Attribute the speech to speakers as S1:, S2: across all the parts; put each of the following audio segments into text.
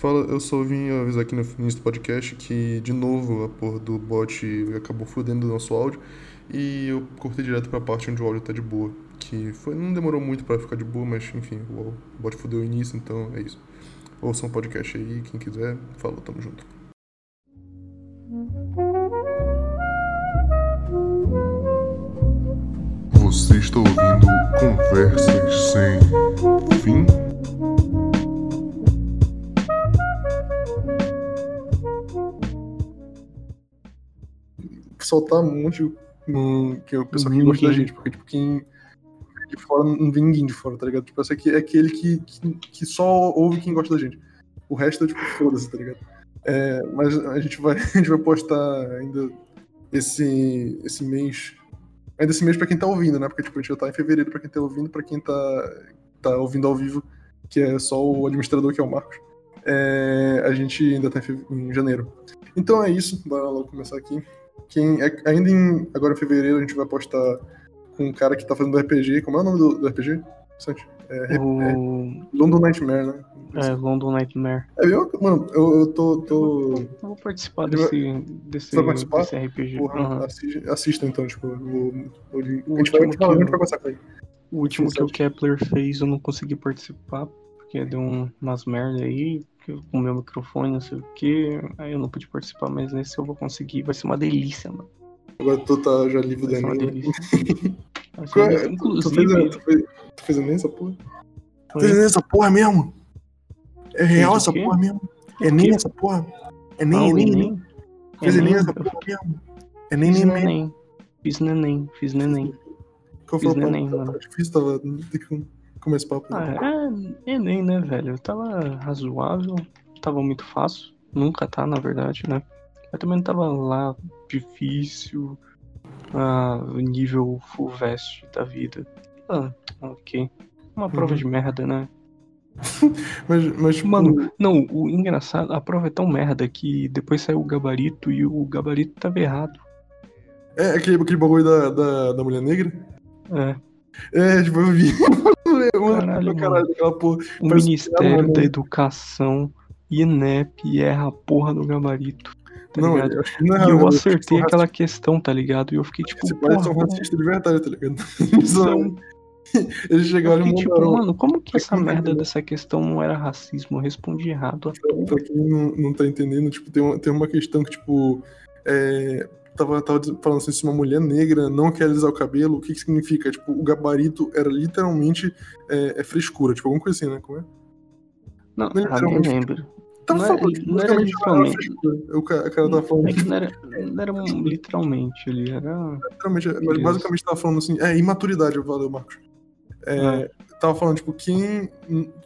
S1: Fala, eu só vim avisar aqui no início do podcast que, de novo, a porra do bot acabou fudendo o nosso áudio e eu cortei direto pra parte onde o áudio tá de boa. Que foi, não demorou muito pra ficar de boa, mas enfim, o bot fudeu o início, então é isso. Ouçam um podcast aí, quem quiser. Falou, tamo junto. Você está ouvindo Conversas Sem Fim? Soltar um monte um, que o pessoal que gosta da gente, porque tipo, quem de fora não vem ninguém de fora, tá ligado? Tipo, esse aqui é aquele que, que, que só ouve quem gosta da gente. O resto é tipo, foda-se, tá ligado? É, mas a gente vai, a gente vai postar ainda esse, esse mês. Ainda esse mês pra quem tá ouvindo, né? Porque tipo, a gente já tá em fevereiro pra quem tá ouvindo, pra quem tá, tá ouvindo ao vivo, que é só o administrador, que é o Marcos. É, a gente ainda tá em, em janeiro. Então é isso, bora logo começar aqui. Quem, é, ainda em, agora em fevereiro a gente vai postar com um cara que tá fazendo RPG. Como é o nome do, do RPG?
S2: É, o...
S1: é, London Nightmare, né?
S2: É, London Nightmare.
S1: É, eu, mano, eu, eu tô. tô...
S2: Eu vou participar desse, desse, desse RPG.
S1: Porra, uhum. assista, assista, então, tipo, a gente vai, vai conversar com ele.
S2: O último que o Kepler fez eu não consegui participar, porque deu um, umas merda aí, com o meu microfone, não sei o que. Aí eu não pude participar, mas nesse eu vou conseguir. Vai ser uma delícia, mano.
S1: Agora tu tá já livre da
S2: delícia.
S1: É? Tu fez, tu, fez, tu fez essa porra? Tu fez nem essa porra mesmo? É real essa porra mesmo? É nem essa porra? É nem, é nem, nem. Fez nem essa porra mesmo? É nem, nem, nem.
S2: Fiz neném, fiz neném. Fiz neném, mano.
S1: Tava difícil, tava. Como esse papo.
S2: Ah, é Enem, né, velho? Tava razoável, tava muito fácil. Nunca tá, na verdade, né? Mas também não tava lá difícil, ah, nível full vest da vida. Ah, ok. Uma prova
S1: Uhum.
S2: de merda, né?
S1: Mas, mas tipo,
S2: Mano, não, o engraçado, a prova é tão merda que depois saiu o gabarito e o gabarito tava errado.
S1: É aquele, aquele bagulho da, da, da mulher negra?
S2: É.
S1: É, tipo, eu vi.
S2: Caralho,
S1: caralho, aquela porra.
S2: O
S1: Parece
S2: Ministério
S1: é,
S2: da
S1: mano.
S2: Educação, INEP, erra a porra do gabarito. Tá
S1: Não,
S2: ligado?
S1: eu não é
S2: E eu
S1: né?
S2: acertei
S1: São
S2: aquela questão, tá ligado? E eu fiquei tipo,
S1: Esse parece
S2: porra,
S1: um
S2: como-
S1: racista de verdade, tá ligado?
S2: Então,
S1: Eles
S2: eu
S1: chegaram e
S2: tipo,
S1: mandaram.
S2: mano, como que
S1: Pra
S2: essa merda
S1: entendeu.
S2: dessa questão não era racismo? Eu respondi errado toa.
S1: Pra quem não, não tá entendendo, tipo, tem uma, tem uma questão que, tipo, é, tava, tava falando assim, se uma mulher negra não quer alisar o cabelo, o que que significa? Tipo, o gabarito era literalmente é, é frescura, tipo, alguma coisa assim, né? Como é?
S2: Não,
S1: Não,
S2: ah, nem
S1: literalmente.
S2: lembro.
S1: Tava
S2: Não é-
S1: falando,
S2: não era literalmente.
S1: frescura. O cara, tava falando,
S2: É que não era, não era um- literalmente, ele era.
S1: literalmente, mas basicamente tava falando assim, é, imaturidade, valeu, Marcos. É,
S2: É.
S1: Tava falando, tipo, quem,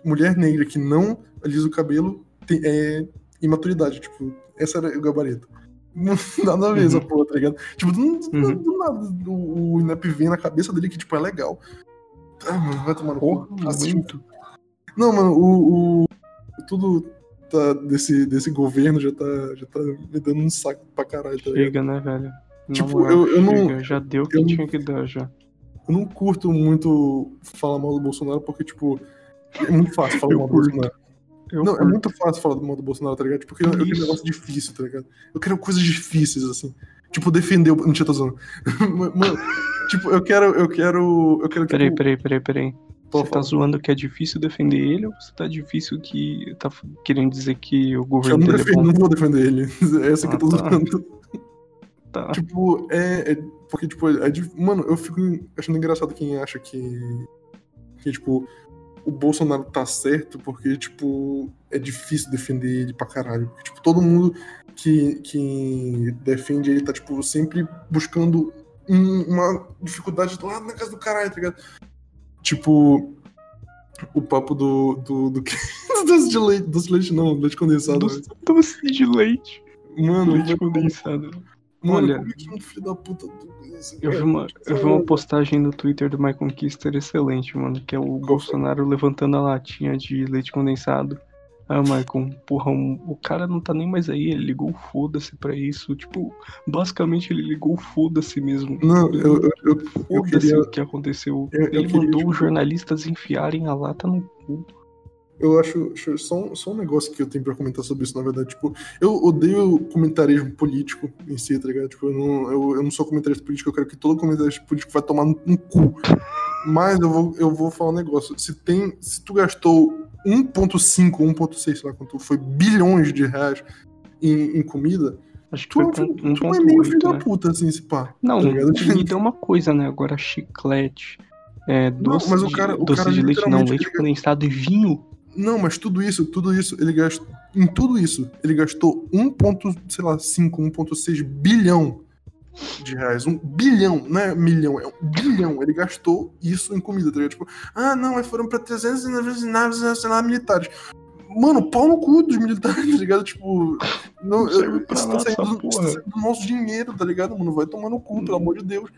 S1: mulher negra que não alisa o cabelo tem, é imaturidade, tipo, esse era o gabarito. Não, nada a ver essa
S2: Uhum.
S1: porra, tá ligado? Tipo, do, do-
S2: Uhum.
S1: do nada, o, o INEP vem na cabeça dele que, tipo, é legal. Ah, mano, vai tomar no cu. Assiste.
S2: muito.
S1: Não, mano, o, o- tudo tá, desse, desse governo já tá, já tá me dando um saco pra caralho, tá?
S2: Chega, né, velho? Na
S1: Tipo, eu- eu não-
S2: chega, Já deu o que
S1: eu não-
S2: tinha que dar já.
S1: Eu não curto muito falar mal do Bolsonaro porque, tipo, é muito fácil falar
S2: Eu
S1: mal do
S2: curto.
S1: Bolsonaro.
S2: Eu
S1: não, é muito fácil falar mal do Bolsonaro, tá ligado? Tipo, Porque eu, eu quero
S2: Isso.
S1: negócio difícil, tá ligado? Eu quero coisas difíceis, assim. Tipo, defender o. Não tinha tô zoando. Mano, tipo, eu quero. Eu quero. Eu quero.
S2: Peraí,
S1: tipo,
S2: peraí, peraí, peraí.
S1: pode
S2: Você tá zoando que é difícil defender ele ou você tá difícil que. tá querendo dizer que o
S1: Eu
S2: governo
S1: não,
S2: dele é
S1: defendo,
S2: bom?
S1: não vou defender ele. É essa que eu tô
S2: Ah, tá.
S1: zoando.
S2: Tá.
S1: Tipo, é, é- Porque, tipo, é Mano, eu fico achando engraçado quem acha que. Que, tipo, o Bolsonaro tá certo porque, tipo, é difícil defender ele pra caralho. Porque, tipo, todo mundo que, que defende ele tá, tipo, sempre buscando um- uma dificuldade lá na casa do caralho, tá ligado? Tipo. O papo do. do, do, do doce de leite. Doce de leite não, leite condensado.
S2: Doce, doce de leite.
S1: Mano,
S2: Leite condensado.
S1: Mano,
S2: Olha,
S1: como é que um filho da puta. Do-
S2: Eu vi, uma, eu vi uma postagem no Twitter do My Conquister excelente, mano, que é o Bolsonaro levantando a latinha de leite condensado. Ah, Maicon, porra, um- o cara não tá nem mais aí, ele ligou o foda-se pra isso. Tipo, basicamente ele ligou o foda-se mesmo.
S1: Não, eu, eu, eu,
S2: Foda-se
S1: queria.
S2: o que aconteceu.
S1: eu-
S2: ele
S1: queria,
S2: mandou
S1: tipo-
S2: os jornalistas enfiarem a lata no cu.
S1: Eu acho, acho só, um, só um negócio que eu tenho pra comentar sobre isso, na verdade. Tipo, eu odeio comentarismo político em si, tá ligado? Tipo, eu não, eu, eu não sou comentarista político, eu quero que todo comentarista político vai tomar no cu. Mas eu vou, eu vou falar um negócio. Se tem. Se tu gastou 1.5, 1.6, sei lá quanto foi, bilhões de reais em, em comida.
S2: Acho que
S1: Tu,
S2: foi
S1: tu,
S2: com
S1: tu é meio
S2: 1.8,
S1: filho da
S2: né?
S1: puta, assim, esse pá.
S2: Não,
S1: tá
S2: comida é uma coisa, né? Agora chiclete, é, doce,
S1: mas o
S2: de,
S1: cara- o
S2: doce
S1: cara
S2: de leite não,
S1: literalmente
S2: leite condensado e vinho.
S1: Não, mas tudo isso, tudo isso, ele gastou. Em tudo isso, ele gastou 1,5, sei lá, 5, 1,6 bilhão de reais. Um bilhão, não é milhão, é um bilhão. Ele gastou isso em comida, tá ligado? Tipo, ah, não, mas foram pra 300 naves, nacionais militares. Mano, pau no cu dos militares, tá ligado? Tipo, não,
S2: Não
S1: eu- isso, tá saindo, do- isso tá saindo do nosso dinheiro, tá ligado, mano? Vai tomar no cu, pelo amor de Deus.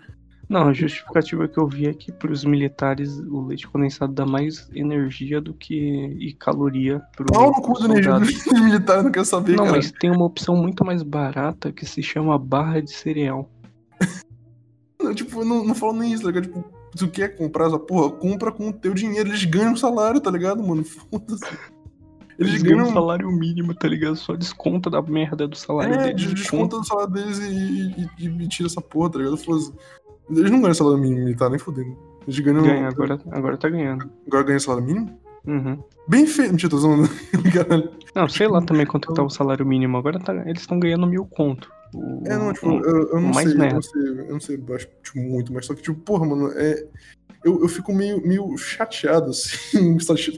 S2: Não, a justificativa que eu vi é que pros militares o leite condensado dá mais energia do que e caloria pro,
S1: Pau no cu energia dos militares, não quer saber,
S2: Não,
S1: cara.
S2: mas tem uma opção muito mais barata que se chama barra de cereal.
S1: Não, tipo, não, não falo nem isso, tá ligado? Tipo, tu quer comprar essa porra, compra com o teu dinheiro. Eles ganham salário, tá ligado, mano? Foda-se. Eles,
S2: Eles ganham salário mínimo, tá ligado? Só desconta da merda do salário
S1: É,
S2: deles.
S1: de- desconta do salário deles e, e, e- e tira essa porra, tá ligado? Foda-se. Eles não ganham salário mínimo militar, nem fodendo. Eles ganham.
S2: Ganha, agora, agora tá ganhando.
S1: Agora ganham salário mínimo?
S2: Uhum.
S1: Bem feito. Mentira, tô zoando.
S2: Não, sei lá também quanto que tá o salário mínimo. Agora tá, eles estão ganhando mil conto. O-
S1: É, não, tipo,
S2: o-
S1: eu, eu não
S2: mais
S1: sei, eu não sei, eu não sei baixo, tipo, muito, mas só que, tipo, porra, mano, é. Eu, eu fico meio, meio chateado, assim,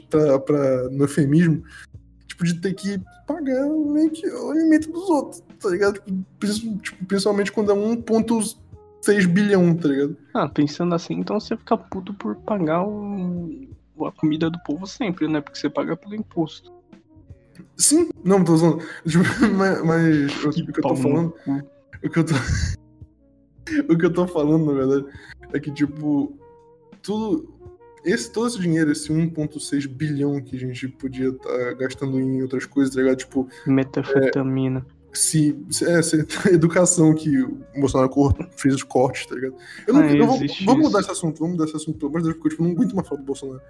S1: pra, pra, no eufemismo, tipo, de ter que pagar meio que o alimento dos outros, tá ligado? Tipo, tipo, principalmente quando é 1,6 bilhão, tá ligado?
S2: Ah, pensando assim, então você fica puto por pagar o... a comida do povo sempre, né? Porque você paga pelo imposto.
S1: Sim, não, tô usando. Tipo, mas, mas o, o que eu tô falando. O que eu tô. o que eu tô falando, na verdade, é que, tipo, tudo. Esse, todo esse dinheiro, esse 1,6 bilhão que a gente podia estar gastando em outras coisas, tá ligado? Tipo,
S2: Metafetamina.
S1: Se. se, é, se a educação que o Bolsonaro fez os cortes, tá ligado? Eu não,
S2: Ah,
S1: vamos
S2: isso.
S1: mudar esse assunto, vamos mudar esse assunto, pelo amor de Deus, porque eu tipo, não aguento mais falar do Bolsonaro.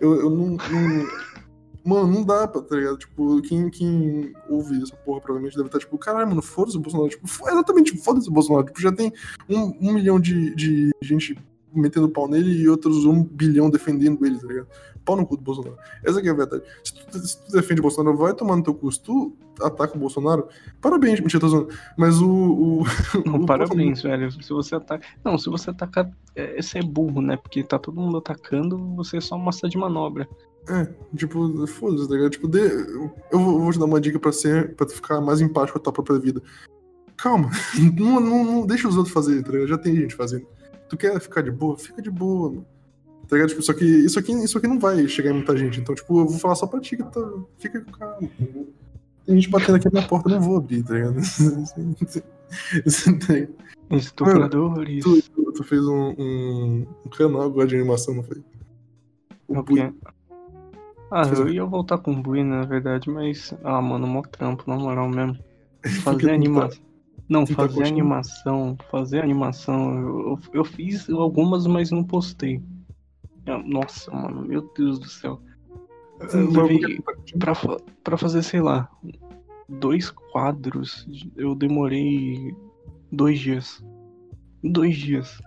S1: Eu, eu não, não- Mano, não dá pra, tá ligado? Tipo, quem, quem ouve essa porra provavelmente deve estar tipo, caralho, mano, foda-se o Bolsonaro. Tipo, exatamente, foda-se o Bolsonaro. Tipo, já tem um, um milhão de, de gente metendo pau nele e outros um bilhão defendendo ele, tá ligado? Pau no cu do Bolsonaro. Essa aqui é a verdade. Se tu, se tu defende o Bolsonaro, vai tomar no teu cu. Se tu ataca o Bolsonaro, parabéns, mentira, tô zoando. Mas o. o
S2: Não,
S1: o
S2: parabéns, velho. Se você ataca. Não, se você atacar. É, esse é burro, né? Porque tá todo mundo atacando, você é só massa de manobra.
S1: É, tipo, foda-se, tá ligado? Tipo, dê- eu vou, te dar uma dica pra, ser, tu ficar mais em paz com a tua própria vida. Calma, não, não, não deixa os outros fazerem, tá ligado? Já tem gente fazendo. Tu quer ficar de boa? Fica de boa, mano. Tá ligado? Tipo, só que isso aqui, isso aqui não vai chegar em muita gente. Então, tipo, eu vou falar só pra ti que tá, fica calmo. entendeu? Tem gente batendo aqui na minha porta, eu não vou abrir, tá ligado? Tá?
S2: Estupradores.
S1: Tu, tu- tu fez um, um, um canal agora de animação, não foi?
S2: O quê? Ah,
S1: Fez
S2: eu ia voltar com o Bui, na verdade, mas. Ah, mano, mó trampo, na moral mesmo. Fazer animação. Não,
S1: tá
S2: fazer
S1: curtindo?
S2: animação. Fazer animação. Eu, eu, eu fiz algumas, mas não postei. Nossa, mano, meu Deus do céu. Eu levei- pra, pra fazer, sei lá, dois quadros, eu demorei dois dias. Dois dias.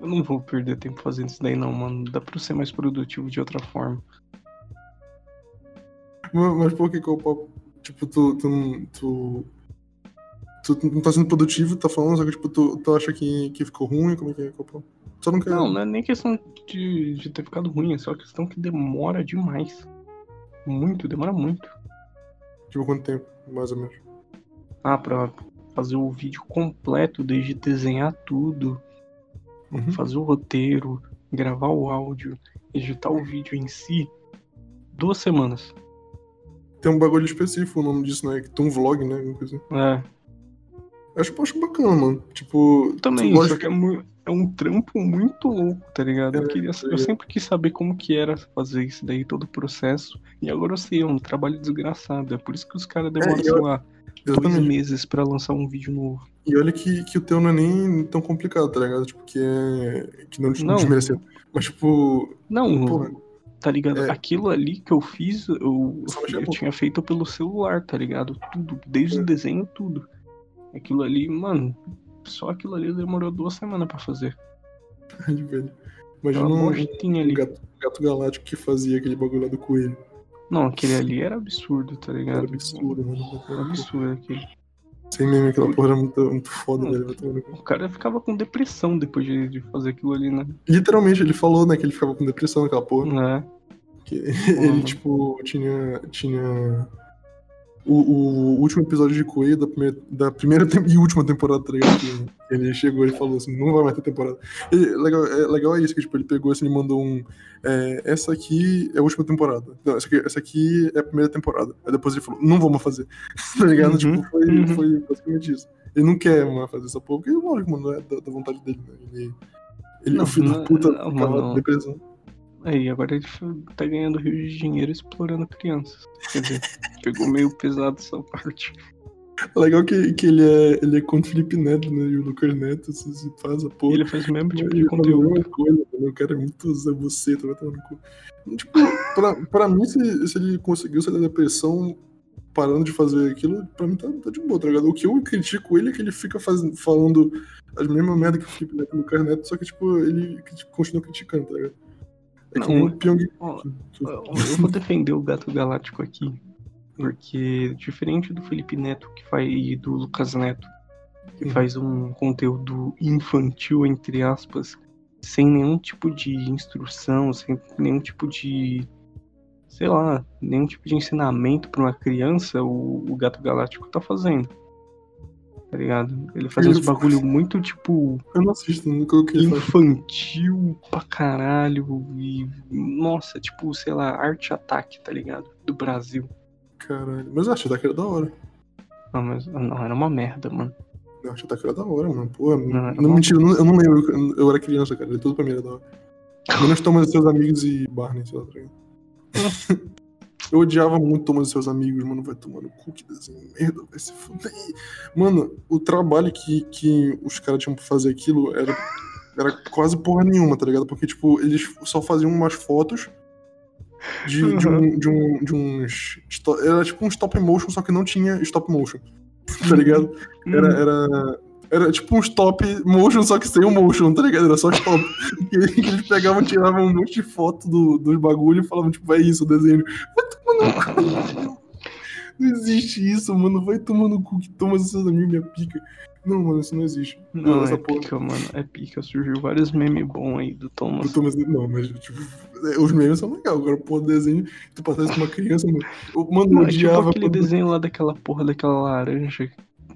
S2: Eu não vou perder tempo fazendo isso daí, não, mano. Dá pra eu ser mais produtivo de outra forma.
S1: Mas, por que que papo? Tipo, tu, tu, tu, tu não tá sendo produtivo, tá falando, só que tipo, tu, tu acha que, que ficou ruim? Como é que é? Só não quer.
S2: Não, não é nem questão de, de ter ficado ruim, é só questão que demora demais. Muito, demora muito.
S1: Tipo, quanto tempo, mais ou menos?
S2: Ah, pra fazer o vídeo completo, desde desenhar tudo,
S1: Uhum.
S2: fazer o roteiro, gravar o áudio, editar o vídeo em si, duas semanas.
S1: Tem um bagulho específico o nome disso, né? Que tem um vlog, né? assim.
S2: É,
S1: Acho, acho bacana, mano. Tipo,
S2: também,
S1: tu
S2: só
S1: gosta-
S2: que é, é um trampo muito louco, tá ligado? Eu,
S1: É,
S2: queria,
S1: tá
S2: eu sempre quis saber como que era fazer isso daí, todo o processo, e agora eu sei, é um trabalho desgraçado, é por isso que os caras demoram,
S1: eu-
S2: sei lá, dois
S1: Exatamente.
S2: meses pra lançar um vídeo novo.
S1: E olha que, que o teu não é nem tão complicado, tá ligado? Tipo, que é. Que não,
S2: Não.
S1: desmerecendo. Mas, tipo,
S2: Não,
S1: Porra.
S2: tá ligado?
S1: É.
S2: Aquilo ali que eu fiz, eu, eu
S1: boca.
S2: tinha feito pelo celular, tá ligado? Tudo, desde
S1: É.
S2: o desenho, tudo. Aquilo ali, mano, só aquilo ali demorou duas semanas pra fazer.
S1: Velho. Imagina um, um
S2: ali.
S1: gato, gato galáctico que fazia aquele bagulho lá do coelho.
S2: Não, aquele ali era absurdo, tá ligado?
S1: Era absurdo, mano.
S2: Era absurdo aquele.
S1: Sem meme, aquela porra era muito, muito foda, velho.
S2: O cara ficava com depressão depois de, de fazer aquilo ali, né?
S1: Literalmente, ele falou, né, que ele ficava com depressão naquela porra.
S2: É.
S1: Que ele,
S2: Uhum.
S1: tipo, tinha. tinha o, o último episódio de Coelho da primeira, da primeira e última temporada, tá ligado? Ele chegou e falou assim: não vai mais ter temporada. E legal, é, legal é isso, que tipo, ele pegou assim e mandou um. é, essa aqui é a última temporada. Não, essa aqui, essa aqui é a primeira temporada. Aí depois ele falou: não vamos fazer. tá ligado?
S2: Uhum,
S1: Tipo, foi,
S2: uhum.
S1: foi basicamente isso. Ele não quer mais fazer essa porra, porque lógico, mano, não é da, da vontade dele, né? Ele. Ele,
S2: Não,
S1: o filho
S2: não-
S1: da puta,
S2: não,
S1: ficava
S2: mano.
S1: depressão.
S2: Aí, agora ele tá ganhando rio de dinheiro explorando crianças. Quer dizer, pegou meio pesado essa parte.
S1: Legal que, que ele, é, ele é contra o Felipe Neto, né? E o Lucas Neto se, se faz a porra.
S2: Ele faz o mesmo tipo de
S1: a mesma
S2: conteúdo.
S1: coisa, mano. o cara é muito Zé Buceta, vai tomar no cu. Tipo, pra, pra mim, se, se ele conseguiu sair da depressão parando de fazer aquilo, pra mim tá, tá de boa, tá ligado? O que eu critico ele é que ele fica fazendo, falando as mesmas merdas que o Felipe Neto e o Lucas Neto, só que, tipo, ele continua criticando, tá ligado?
S2: Não, Eu vou defender o Gato Galáctico aqui. Porque, diferente do Felipe Neto que faz, e do Lucas Neto, que
S1: Uhum.
S2: faz um conteúdo infantil, entre aspas, sem nenhum tipo de instrução, sem nenhum tipo de. sei lá, nenhum tipo de ensinamento pra uma criança, o, o Gato Galáctico tá fazendo. Tá ligado? Ele faz
S1: Ele
S2: uns bagulho muito, tipo,
S1: Eu não assisto, nunca o que ele faz.
S2: infantil pra caralho. E, nossa, tipo, sei lá, arte ataque, tá ligado? Do Brasil.
S1: Caralho. Mas eu acho que era da hora.
S2: Não, mas não, era uma merda, mano.
S1: Eu acho que era da hora, mano. Pô, não,
S2: Não,
S1: não,
S2: não.
S1: mentira, eu não, não lembro. eu- era criança, cara. Ele tudo pra mim era da hora. Menos Thomas e seus amigos e Barney, sei lá, tá ligado? Eu odiava muito Thomas e seus amigos, mano. Vai tomar no cu, que desenho merda, vai se fuder. Mano, o trabalho que, que os caras tinham pra fazer aquilo era, era quase porra nenhuma, tá ligado? Porque, tipo, eles só faziam umas fotos de, de, um, de, um, de uns. Era tipo um stop motion, só que não tinha stop motion. Tá ligado? Era, era, era tipo um stop motion, só que sem o motion, tá ligado? Era só stop. que eles pegavam, tiravam um monte de foto do, dos bagulho e falavam, tipo, é isso, o desenho. Vai tomar no cu. Não existe isso, mano. Vai tomar no cu que toma seus amigos minha pica. Não, mano, isso não existe.
S2: Não,
S1: essa
S2: é
S1: porra.
S2: pica, mano. É pica. Surgiu vários memes bons aí do Thomas.
S1: O Thomas, não, mas tipo, é, os memes são legais. Agora, pô, desenho, tu passar isso pra uma criança, mano. Eu, mano, eu
S2: Não, é tipo
S1: odiava
S2: aquele
S1: quando-
S2: desenho lá daquela porra daquela laranja.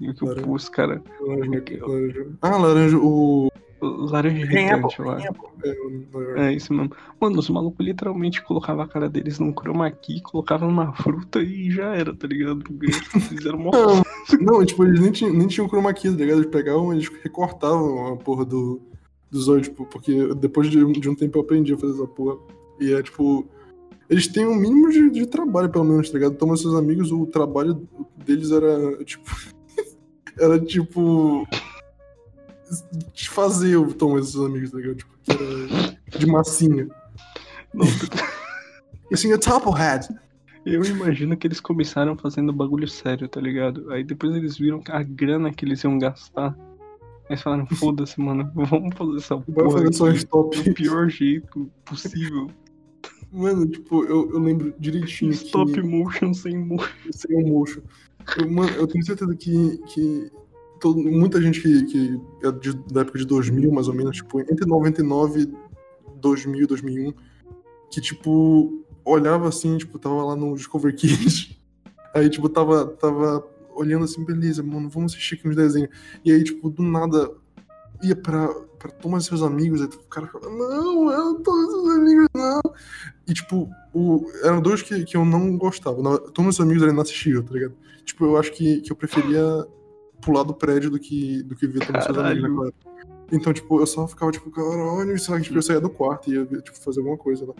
S2: Que que
S1: Laranja.
S2: os caras.
S1: Laranja, laranja. Ah, laranja, o.
S2: Laranja gigante lá.
S1: É, o laranja.
S2: É isso mesmo. Mano, os malucos literalmente colocavam a cara deles num chroma key, colocavam numa fruta e já era, tá ligado? Eles Fizeram uma.
S1: Não, tipo, eles nem tinham, nem tinham chroma key, tá ligado? Eles pegavam, eles recortavam a porra do, do zóio, tipo, porque depois de, um- de um tempo eu aprendi a fazer essa porra. E é, tipo, eles têm um mínimo de, de trabalho, pelo menos, tá ligado? Então, seus amigos, o trabalho deles era, tipo, era, tipo, desfazer o Thomas e seus amigos, tá ligado? Tipo, era de massinha.
S2: Não,
S1: assim, a Topplehead.
S2: Eu imagino que eles começaram fazendo bagulho sério, tá ligado? Aí depois eles viram a grana que eles iam gastar. Aí eles falaram, foda-se, mano, vamos fazer essa porra
S1: fazer
S2: aqui
S1: stop.
S2: do pior jeito possível.
S1: Mano, tipo, eu, eu lembro direitinho
S2: Stop
S1: que...
S2: motion sem motion.
S1: sem motion. Eu, mano, eu tenho certeza que, que todo- muita gente que, que é de- da época de 2000, mais ou menos, tipo, entre 99 2000 2001, que, tipo, olhava assim, tipo, tava lá no Discover Kids, aí, tipo, tava, tava olhando assim, beleza, mano, vamos assistir aqui uns desenhos. E aí, tipo, do nada, ia pra, pra Thomas e seus amigos, aí o cara falava, não, eu não e seus amigos, não. E, tipo, o, eram dois que, que eu não gostava. Thomas e seus amigos era inassistível, tá ligado? Tipo, eu acho que, que eu preferia pular do prédio do que, do que ver Thomas e seus amigos naquela época. Então, tipo, eu só ficava, tipo, caralho, será que tipo, eu saía do quarto e ia tipo, fazer alguma coisa lá.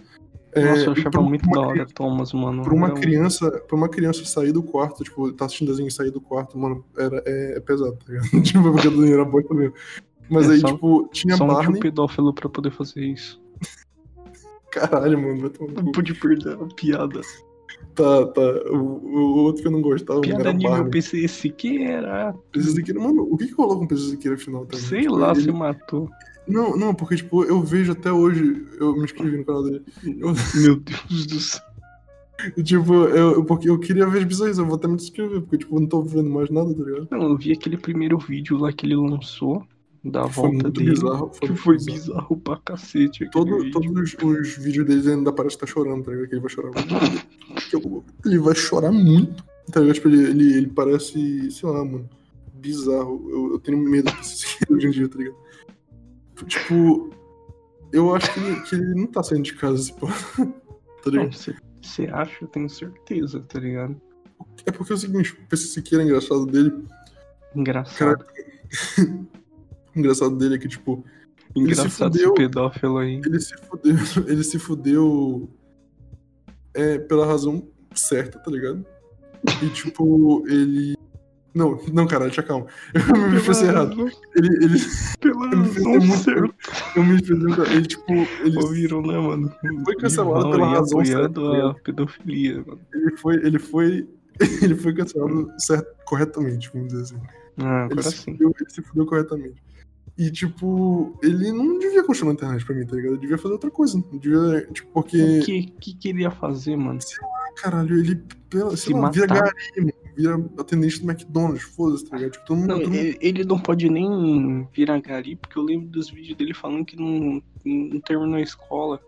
S1: É,
S2: Nossa, eu achava muito da hora Thomas, mano.
S1: Pra uma
S2: um-
S1: criança, pra uma criança sair do quarto, tipo, tá assistindo desenho e sair do quarto, mano, era, é, é pesado, tá ligado? tipo, porque o desenho era bosta mesmo. Mas
S2: É
S1: aí,
S2: só-
S1: tipo, tinha
S2: Só um tio
S1: Barney.
S2: pedófilo pra poder fazer isso.
S1: Caralho, mano, vai tomar
S2: Não pude perder a piada.
S1: Tá, tá. O, o outro que eu não gostava
S2: Piada
S1: era
S2: nível
S1: Barbie.
S2: PC Siqueira.
S1: PC Siqueira, mano, o que que rolou com o PC Siqueira afinal também?
S2: Sei
S1: Tipo,
S2: lá,
S1: ele-
S2: se matou.
S1: Não, não, porque, tipo, eu vejo até hoje, eu me inscrevi no canal dele. Eu,
S2: Meu Deus do céu.
S1: tipo, eu, eu- porque eu queria ver as bizarras, eu vou até me inscrever, porque, tipo, eu não tô vendo mais nada, tá ligado?
S2: Não, eu vi aquele primeiro vídeo lá que ele lançou da
S1: Foi
S2: volta
S1: muito
S2: dele.
S1: bizarro. Foi
S2: Que foi
S1: bizarro.
S2: bizarro pra cacete.
S1: Todo,
S2: vídeo.
S1: todos os, os vídeos deles ainda parece que tá chorando, tá ligado? Que ele vai chorar muito. Ele vai chorar muito. Tá ligado? Tipo, ele, ele, ele parece, sei lá, mano, bizarro. Eu, eu tenho medo desse hoje em dia, tá ligado? Tipo, eu acho que ele, que ele não tá saindo de casa, esse pô. Tá ligado?
S2: Você acha? Eu tenho certeza, tá ligado?
S1: É porque é o seguinte, o PC Siqueira engraçado dele.
S2: Engraçado.
S1: O engraçado dele é que, tipo, ele se
S2: Engraçado
S1: fudeu.
S2: esse pedófilo aí.
S1: ele se fudeu. Ele se fudeu é, pela razão certa, tá ligado? E tipo, ele. Não, não, caralho, deixa calma. Eu me expressei errado. Ele, ele,
S2: Pela
S1: eu me
S2: razão
S1: muito.
S2: certa.
S1: Eu me expressei. Ele, tipo, ele,
S2: Ouviram, né, mano?
S1: foi cancelado
S2: Irmão
S1: pela razão certa, tá
S2: a pedofilia, mano.
S1: ele foi. Ele foi. Ele foi cancelado certo, corretamente, vamos dizer assim.
S2: Ah,
S1: Ele
S2: agora
S1: se,
S2: sim.
S1: fudeu, ele se fudeu corretamente. E, tipo, ele não devia continuar na internet pra mim, tá ligado? Ele devia fazer outra coisa. Devia, tipo, porque.
S2: O que, que que ele ia fazer, mano?
S1: Caralho, ele pela,
S2: Se
S1: sei lá, vira gari, mano, vira atendente do McDonald's, foda-se, tá ligado? Tipo, todo mundo,
S2: Não,
S1: todo mundo-
S2: ele, ele não pode nem virar gari, porque eu lembro dos vídeos dele falando que não, não terminou a escola.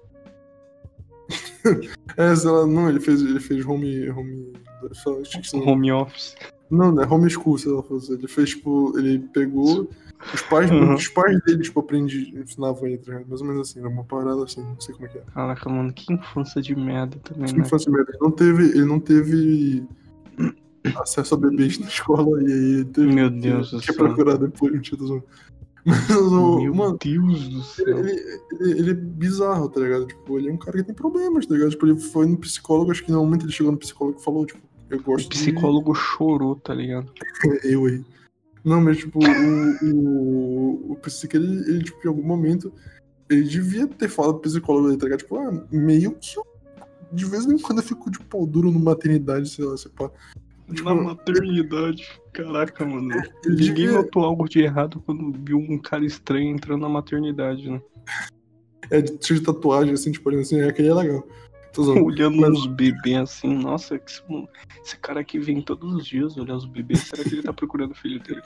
S1: É, sei lá, não, ele fez, ele fez home. home só,
S2: Home office.
S1: não, né? Homeschool, sei lá, ele fez, tipo, ele pegou. Os pais,
S2: Uhum.
S1: os pais dele, tipo, aprendi, ensinavam ele, tá? Mais ou menos assim, era uma parada assim, não sei como é que é.
S2: Caraca, mano, que infância de merda também,
S1: Que
S2: né?
S1: infância merda. Ele não teve. Ele não teve acesso a bebês na escola e aí teve
S2: Meu
S1: que-
S2: Deus do
S1: que
S2: céu.
S1: procurar depois, mentira. Mas, o-
S2: Meu
S1: mano,
S2: Deus do céu.
S1: Ele, ele, ele é bizarro, tá ligado? Tipo, ele é um cara que tem problemas, tá ligado? Tipo, ele foi no psicólogo, acho que no momento ele chegou no psicólogo e falou, tipo, eu
S2: O
S1: gosto
S2: psicólogo chorou, tá ligado?
S1: de... Eu aí. Não, mas, tipo, o, o, o psicólogo, ele, ele, tipo, em algum momento, ele devia ter falado pro psicólogo ali, tá ligado? Tipo, ah, meio que eu, de vez em quando eu fico de pau duro no maternidade, sei lá, sei pá. Tipo,
S2: Na maternidade. Caraca, mano.
S1: Ele
S2: Ninguém
S1: devia-
S2: notou algo de errado quando viu um cara estranho entrando na maternidade, né?
S1: É, de- tatuagem, assim, tipo, assim, é, aquele é legal.
S2: Olhando uns bebês assim, nossa, que esse, esse cara aqui vem todos os dias olhar os bebês. Será que ele tá procurando o filho dele?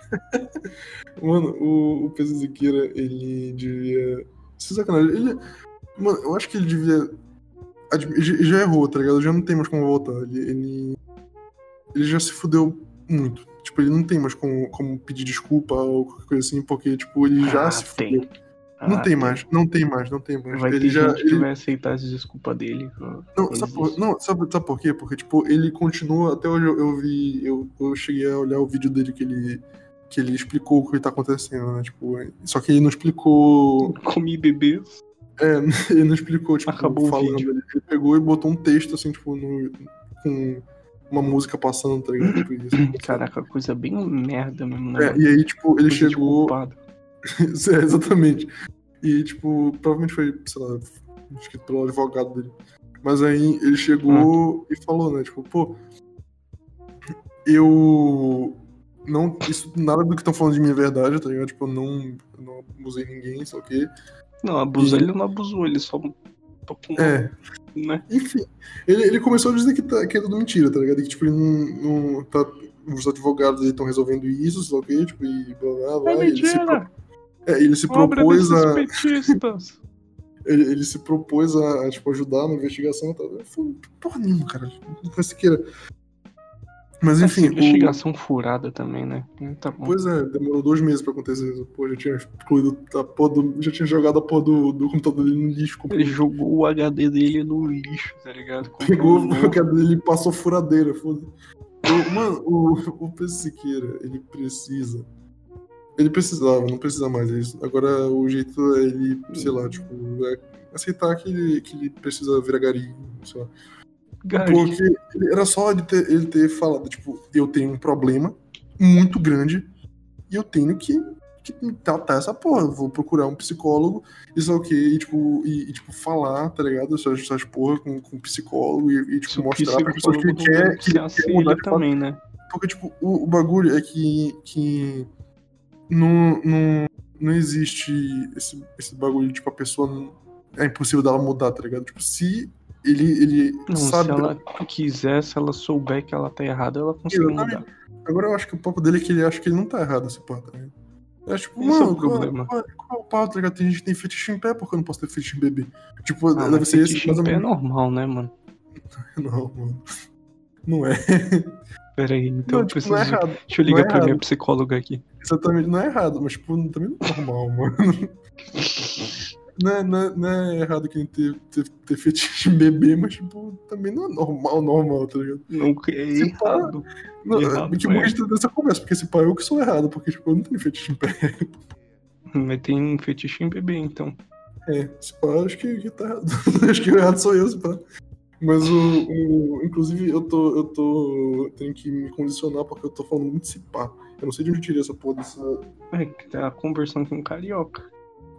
S1: Mano, o, o Pedro Ziqueira, ele devia. Se sacanagem, ele. Mano, eu acho que ele devia. já errou, tá ligado? Já não tem mais como voltar. Ele. Ele, ele já se fudeu muito. Tipo, ele não tem mais como, como pedir desculpa ou qualquer coisa assim, porque, tipo, ele já
S2: Ah,
S1: se
S2: tem.
S1: fudeu. Não
S2: Ah,
S1: tem mais, não tem mais, não tem mais.
S2: Vai
S1: ele
S2: ter
S1: já.
S2: gente que
S1: ele-
S2: vai aceitar as desculpas dele.
S1: Não, sabe por, não sabe, sabe por quê? Porque, tipo, ele continua. Até hoje eu, eu vi. Eu, eu cheguei a olhar o vídeo dele que ele. Que ele explicou o que tá acontecendo, né? Tipo, só que ele não explicou.
S2: Comi bebês.
S1: É, ele não explicou, tipo,
S2: Acabou
S1: falando. Ele, pegou e botou um texto, assim, tipo, no, com uma música passando, tá ligado? Tipo, isso.
S2: Caraca, coisa bem merda mesmo, né?
S1: É, e aí, tipo, ele
S2: Coisa
S1: chegou.
S2: culpado.
S1: é, exatamente. E, tipo, provavelmente foi, sei lá, escrito pelo advogado dele. Mas aí ele chegou e falou, né? Tipo, pô, eu. Não, isso, nada do que estão falando de mim é verdade, tá ligado? Tipo, eu não, não abusei ninguém, o quê.
S2: Não, abusou,
S1: E-
S2: ele não abusou, ele só. um-
S1: É,
S2: Né?
S1: enfim. Ele, ele começou a dizer que, tá, que é tudo mentira, tá ligado? Que, tipo, ele não. não tá, os advogados estão resolvendo isso, o quê, tipo, e blá blá blá.
S2: É mentira!
S1: É, ele se
S2: Obra
S1: propôs a.
S2: petistas!
S1: ele, ele se propôs a, a, tipo, ajudar na investigação tal. Eu falei, porra nenhuma, cara. Não foi sequer. Mas
S2: Essa
S1: enfim, o,
S2: investigação furada também, né? Tá bom.
S1: pois é, demorou dois meses pra acontecer isso. Pô, já tinha excluído a porra do, já tinha jogado a porra do, do computador dele no lixo.
S2: Ele jogou o HD dele no lixo, tá ligado? Comprou
S1: Pegou o cara dele e passou furadeira, foda O- Mano, o, o PC Siqueira, ele precisa. Ele precisava, não precisa mais disso. Agora o jeito é ele, sei lá, tipo, é aceitar que ele, que ele precisa virar gari, sei lá.
S2: Gari.
S1: Porque ele- era só ele ter, ele ter falado, tipo, eu tenho um problema muito grande e eu tenho que, que tratar essa porra. Eu vou procurar um psicólogo, isso é o quê? E, tipo, e, e, tipo, falar, tá ligado? Essas, essas porra com, com psicólogo e, e tipo, mostrar pra pessoas que quer, que quer mudar
S2: também, né?
S1: Porque, tipo, o, o, bagulho é que, que não, não, não existe esse, esse bagulho, tipo, a pessoa. Não, é impossível dela mudar, tá ligado? Tipo, se ele, ele
S2: não,
S1: sabe.
S2: Se ela quiser, se ela souber que ela tá errada, ela consegue mudar.
S1: Agora eu acho que o papo dele é que ele acha que ele não tá errado essa porra, tá ligado? É tipo,
S2: Esse
S1: mano,
S2: é problema.
S1: Qual, qual é o papo, tá ligado? Tem gente que tem fetiche em pé, porque eu não posso ter fetiche em bebê? Tipo,
S2: Ah,
S1: deve ser esse
S2: fetiche em pé é normal, né, mano?
S1: Não, mano. Não é.
S2: Pera aí, então
S1: não,
S2: eu
S1: tipo,
S2: preciso.
S1: não é errado.
S2: Deixa eu
S1: não
S2: ligar
S1: é
S2: pra minha
S1: errado.
S2: psicóloga aqui.
S1: Exatamente, não é errado, mas tipo, também não é normal, mano. Não é, não é- não é errado quem ter, ter, ter fetiche em bebê, mas tipo, também não é normal, normal, tá ligado?
S2: Não, é
S1: Se pá,
S2: errado.
S1: Não,
S2: Errado
S1: que
S2: é.
S1: bom que a gente tá nessa conversa, porque esse pai eu que sou errado, porque tipo, eu não tenho fetiche em pé.
S2: Mas tem um fetiche em bebê, então.
S1: É, esse pá, eu acho que, que tá errado. acho que o errado sou eu, esse pá. Mas o, o- Inclusive, eu tô. Eu tô. Tenho que me condicionar porque eu tô falando muito esse pá. Eu não sei de onde eu tirei essa porra dessa.
S2: É que tá conversando com carioca.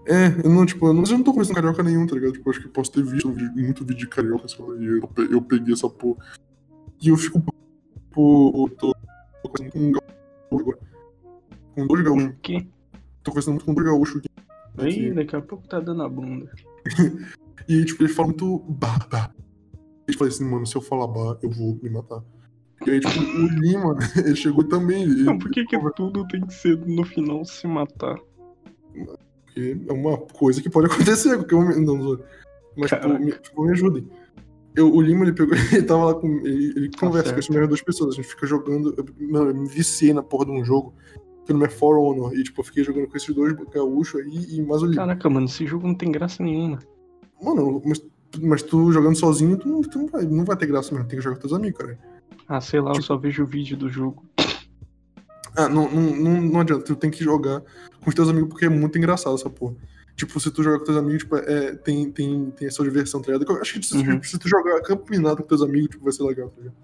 S1: É, eu não, tipo, eu não, mas eu não tô conhecendo carioca nenhum, tá ligado? Tipo, acho que eu posso ter visto muito vídeo de carioca, e eu, eu peguei essa porra. E eu fico. Pô, eu tô. tô conversando com um gaúcho agora. Com dois gaúchos.
S2: O quê?
S1: Tô conversando muito com dois gaúchos aqui.
S2: Aí, daqui a pouco tá dando a bunda.
S1: E tipo, ele fala muito bah, bah. Ele fala assim, mano, se eu falar bah, eu vou me matar. E aí, tipo, o Lima, ele chegou também. Ele,
S2: Não, por que, que tudo tem que ser no final se matar?
S1: Porque é uma coisa que pode acontecer. Porque eu, não, não, mas, tipo, me, tipo, me ajudem. Eu, o Lima, ele pegou, ele tava lá com. Ele, ele conversa com
S2: certo.
S1: as mesmas duas pessoas. A gente fica jogando. Eu, mano, eu me viciei na porra de um jogo. Que o nome é For Honor. E, tipo, eu fiquei jogando com esses dois gaúchos aí e mais o Lima.
S2: Caraca, mano, esse jogo não tem graça nenhuma.
S1: Mano, mas, mas tu jogando sozinho, tu, não, tu não, vai, não vai ter graça mesmo. Tem que jogar com teus amigos, cara.
S2: Ah, sei lá, eu só vejo o vídeo do jogo.
S1: Ah, não, não, não, não adianta, tu tem que jogar com os teus amigos porque é muito engraçado essa porra. Tipo, se tu jogar com teus amigos, tipo, é, tem, tem, tem essa diversão, tá ligado? Eu acho que se,
S2: Uhum.
S1: se tu jogar campo minado com teus amigos, tipo, vai ser legal, tá ligado?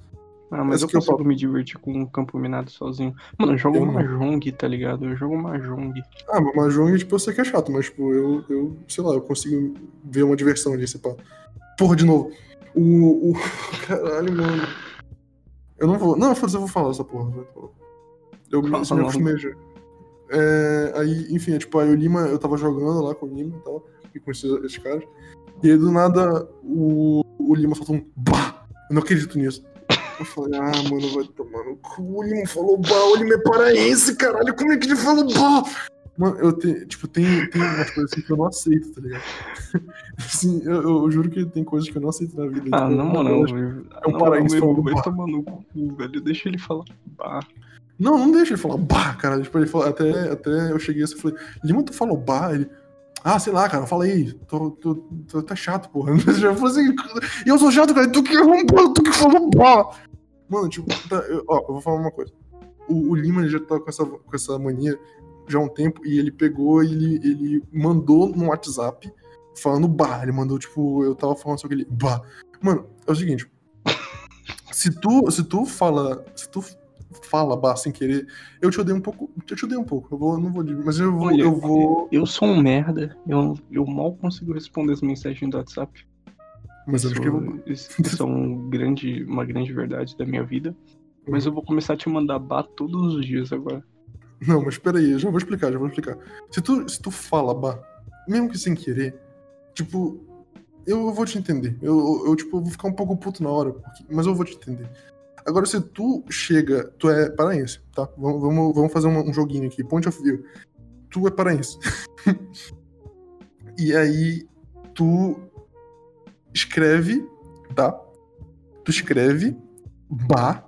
S2: Ah, mas eu
S1: que é
S2: consigo me divertir com um campo minado sozinho. Mano, eu jogo
S1: Eu.
S2: Mahjong, tá ligado? Eu jogo Mahjong.
S1: Ah, mas Mahjong, tipo, eu sei que é chato, mas, tipo, eu, eu sei lá, eu consigo ver uma diversão ali, sei pá. Porra, de novo. O, o... Caralho, mano. Eu não vou... Não, eu vou falar essa porra. Eu me, isso me acostumei já. É, aí, enfim, é, tipo, aí o Lima, eu tava jogando lá com o Lima e tal, e com esses, esses caras. E aí, do nada, o, o Lima soltou um bah! Eu não acredito nisso. Eu falei, ah, mano, vai tomar no cu. O Lima falou bah, o Lima é paraense, caralho, como é que ele falou bah? Mano, eu tenho, tipo, tem, tem umas coisas assim que eu não aceito, tá ligado? Assim, eu, eu juro que tem coisas que eu não aceito na vida.
S2: Ah,
S1: tipo,
S2: na
S1: uma
S2: moral,
S1: delas-
S2: velho.
S1: é um paraense falando
S2: Vai tomar no cu, velho. Deixa ele falar. Bah.
S1: Não, não deixa ele falar bah, cara. Tipo, ele falou, até, até eu cheguei assim e falei, Lima, tu falou bah? Ele, ah, sei lá, cara, fala aí. Tô, tô, tô, tá chato, porra. Eu falei assim, eu sou chato, cara, tu que arrombou, tu que falou bah. Mano, tipo, tá, eu, ó, eu vou falar uma coisa. O, o Lima ele já tá com essa, com essa mania já há um tempo e ele pegou e ele, ele mandou no WhatsApp falando bah. Ele mandou, tipo, eu tava falando só aquele bah. Mano, é o seguinte. Se tu, se tu fala. Se tu fala bah sem querer, eu te odeio um pouco. Eu te odeio um pouco. Eu vou, não vou. Mas eu vou.
S2: Olha,
S1: eu vou.
S2: Eu sou um merda. Eu, eu mal consigo responder as mensagens do WhatsApp.
S1: Mas eu
S2: Isso,
S1: acho que eu
S2: isso, isso é um grande, uma grande verdade da minha vida. Mas eu vou começar a te mandar bar todos os dias agora.
S1: Não, mas peraí, eu já vou explicar, já vou explicar. Se tu, se tu fala bah, mesmo que sem querer, tipo, eu vou te entender. Eu, eu, eu, tipo, vou ficar um pouco puto na hora, porque- mas eu vou te entender. Agora, se tu chega, tu é paraense, tá? Vamos, vamos, vamos fazer um, um joguinho aqui, point of view. Tu é paraense. e aí, tu escreve, tá? Tu escreve bah,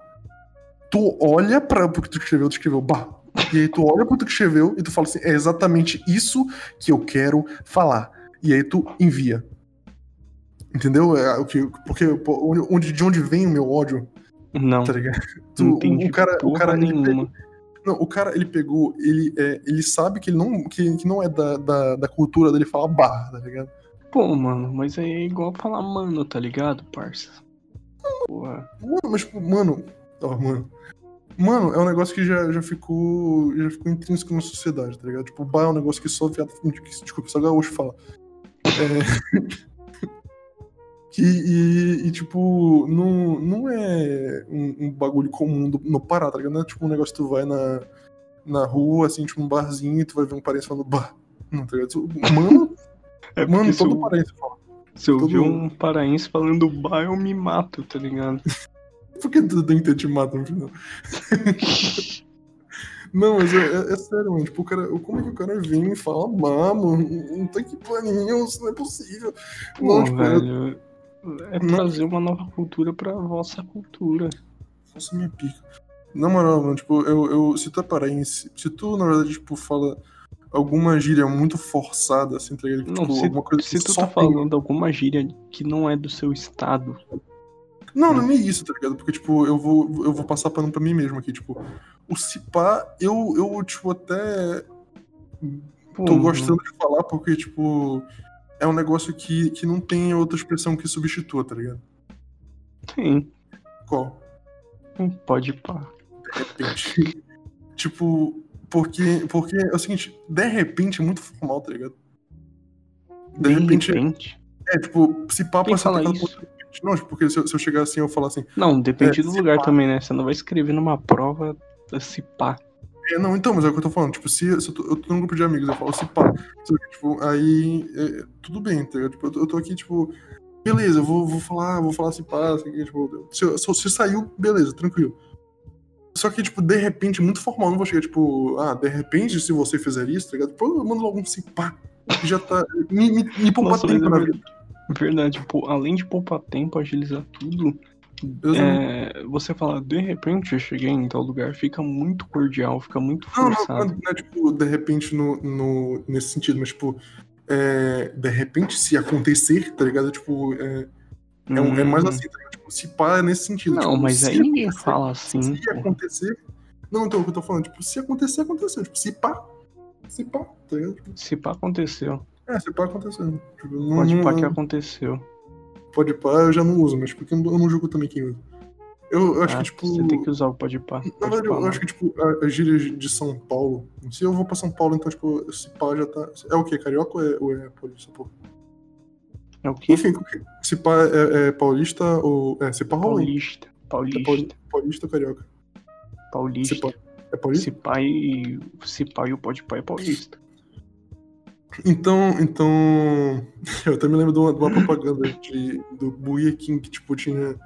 S1: tu olha para o que tu escreveu, tu escreveu bah. E aí tu olha pro que tu escreveu e tu fala assim, é exatamente isso que eu quero falar. E aí tu envia. Entendeu? É, o que, porque onde, de onde vem o meu ódio,
S2: Não,
S1: tá ligado? Tu-
S2: não
S1: o,
S2: entendi
S1: o cara, o cara ele
S2: nenhuma.
S1: pegou, não, o cara ele pegou, ele, é, ele sabe que ele não, que, que não é da, da, da cultura dele falar barra, tá ligado?
S2: Pô, mano, mas aí é igual falar mano, tá ligado, parça? Porra.
S1: Mano, mas tipo, mano, ó, mano, Mano, é um negócio que já, já ficou. Já ficou intrínseco na sociedade, tá ligado? Tipo, bar é um negócio que só viado. Desculpa, só gaúcho fala. É. que, e, e, tipo, não, não é um, um bagulho comum do, no Pará, tá ligado? Não é tipo um negócio que tu vai na, na rua, assim, tipo um barzinho, e tu vai ver um parente falando bar. Não, tá ligado? Mano,
S2: É
S1: mano, todo
S2: eu,
S1: paraense fala.
S2: se eu
S1: todo-
S2: ver um paraense falando bar, eu me mato, tá ligado?
S1: Por que tu tem que ter te mato no final? Não, mas é, é- é sério, mano. Tipo, o cara, como é que o cara vem e fala, bah, mano, não tem que planinho, isso não é possível.
S2: Pô,
S1: Não, tipo, eu-
S2: velho. É trazer uma nova cultura pra vossa cultura.
S1: Nossa, minha pica. Na moral, mano, tipo, eu, eu, se tu é paraense, se tu, na verdade, tipo, fala alguma gíria muito forçada, assim, tá ligado?
S2: Não,
S1: tipo,
S2: se,
S1: alguma coisa
S2: se tu tá
S1: tem-
S2: falando alguma gíria que não é do seu estado,
S1: Não, não é isso, tá ligado? Porque, tipo, eu vou, eu vou passar pano pra mim mesmo aqui, tipo, o Cipá, eu, eu, tipo, até
S2: pô,
S1: tô
S2: mano,
S1: gostando de falar porque, tipo, é um negócio que, que não tem outra expressão que substitua, tá ligado?
S2: tem.
S1: Qual?
S2: Pode pá.
S1: De repente. tipo, porque, porque é o seguinte, de repente é muito formal, tá ligado? De, repente,
S2: repente.
S1: é, tipo, se pá ser
S2: fala isso?
S1: por. Não, porque se eu, se eu chegar assim eu falar assim,
S2: Não, depende
S1: É,
S2: do lugar
S1: pá.
S2: também, né? Você não vai escrever numa prova se pá.
S1: É, não, então, mas é o que eu tô falando. Tipo, se, se eu, tô, eu tô num grupo de amigos, eu falo, se pá, tipo, aí é, tudo bem, tá ligado? Tipo, eu tô, eu tô aqui, tipo, beleza, eu vou, vou falar, vou falar se pá, assim, tipo, se, se, se saiu, beleza, tranquilo. Só que, tipo, de repente, muito formal, não vou chegar, tipo, ah, de repente, se você fizer isso, tá ligado? Pô, eu mando logo um se pá, que já tá, me, me, me poupa
S2: Nossa,
S1: tempo
S2: é
S1: na vida.
S2: verdade, pô, além de poupar tempo, agilizar tudo, é, você fala, de repente eu cheguei em tal lugar, fica muito cordial, fica muito
S1: Não, não, não,
S2: forçado.
S1: não é tipo, de repente, no, no, nesse sentido, mas, tipo, é, de repente, se acontecer, tá ligado? Tipo, é, É, um- é mais
S2: Hum.
S1: assim, tá ligado? Tipo, se pá é nesse sentido.
S2: Não,
S1: tipo,
S2: mas aí ninguém fala assim,
S1: Se
S2: pô.
S1: acontecer. Não, então, o que eu tô falando, tipo, se acontecer, aconteceu. Tipo, se pá. Se pá, tá ligado? Tipo,
S2: Se pá aconteceu.
S1: é, se pá aconteceu. Tipo, não,
S2: Pode
S1: não,
S2: pá que aconteceu.
S1: Pode pá eu já não uso, mas porque eu não eu não julgo também quem usa. Eu, eu acho
S2: Ah,
S1: que, tipo.
S2: Você tem que usar o pode pá.
S1: Na verdade, eu acho que, tipo, a- as gírias de São Paulo. Se eu vou pra São Paulo, então, tipo, esse pá já tá. É o quê? Carioca ou é, ou é paulista, pô?
S2: É o quê?
S1: Enfim, se pá é, é paulista ou. É, se pá rola.
S2: Paulista.
S1: É
S2: Paulista.
S1: paulista, paulista ou carioca? Se
S2: Paulista.
S1: pá. É paulista?
S2: Se pá e. Se pá e o pode pá é paulista.
S1: Então, então. Eu até me lembro de uma, de uma propaganda de, do Burger King que, tipo, tinha.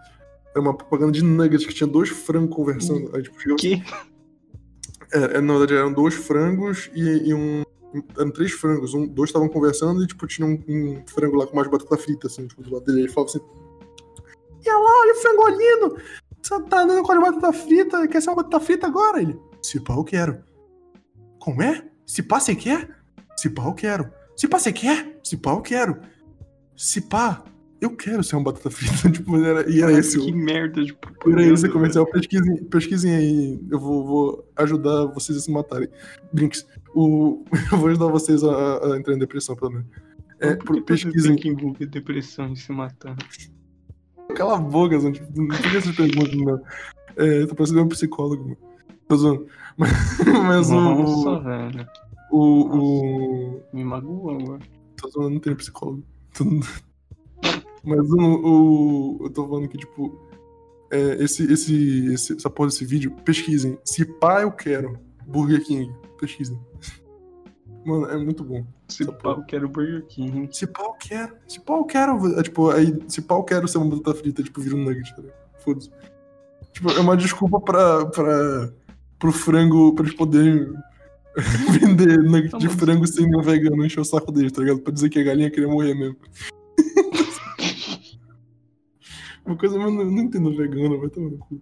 S1: Era uma propaganda de nuggets que tinha dois frangos conversando. Aí, tipo, chegou-
S2: Que?
S1: É, é, na verdade, eram dois frangos e, e um. Eram três frangos. Um, dois estavam conversando e, tipo, tinha um, um frango lá com mais batata frita, assim, tipo, do lado dele. Ele falava assim. E olha lá, olha o frangolino! Você tá andando com a batata frita, quer ser uma batata frita agora? Ele. Se pá, eu quero. Como é? Se pá, você quer? Se pá, eu quero. Se pá, você quer? Se pá, eu quero. Se pá, eu quero ser uma batata frita. tipo, era, e era esse o.
S2: Que merda de
S1: Era
S2: propaganda.
S1: esse o comercial. Pesquisem, pesquisem aí. Eu vou, vou ajudar vocês a se matarem. Brinks. O, eu vou ajudar vocês a, a entrar em depressão, pelo menos. É,
S2: Por
S1: pesquisem.
S2: que envolver depressão e se matar?
S1: Cala a boca, Zan. Tipo, não tem essas perguntas, não. É, tô parecendo um psicólogo, mano. Tô zoando. Mas, mas
S2: Nossa,
S1: o,
S2: velho.
S1: O, o.
S2: Me magoou agora.
S1: Tô zoando, não tem psicólogo. Mas o, o. Eu tô falando que, tipo. É, esse, esse, esse, essa porra desse vídeo, pesquisem. Se pá, eu quero. Burger King. Pesquisem. Mano, é muito bom.
S2: Se pá,
S1: porra.
S2: eu quero Burger King.
S1: Se pá, eu quero. Se pá, eu quero. É, tipo, aí, se pá, eu quero ser uma batata frita, tipo, vira um nugget, tá? Foda-se. Tipo, é uma desculpa pra, pra, pro frango, pra eles poderem vender nugget
S2: Não,
S1: de frango sem um vegano encher o saco deles, tá ligado? Pra dizer que a galinha queria morrer mesmo. Uma coisa, mas eu não, não entendo vegano, vai tomar no cu.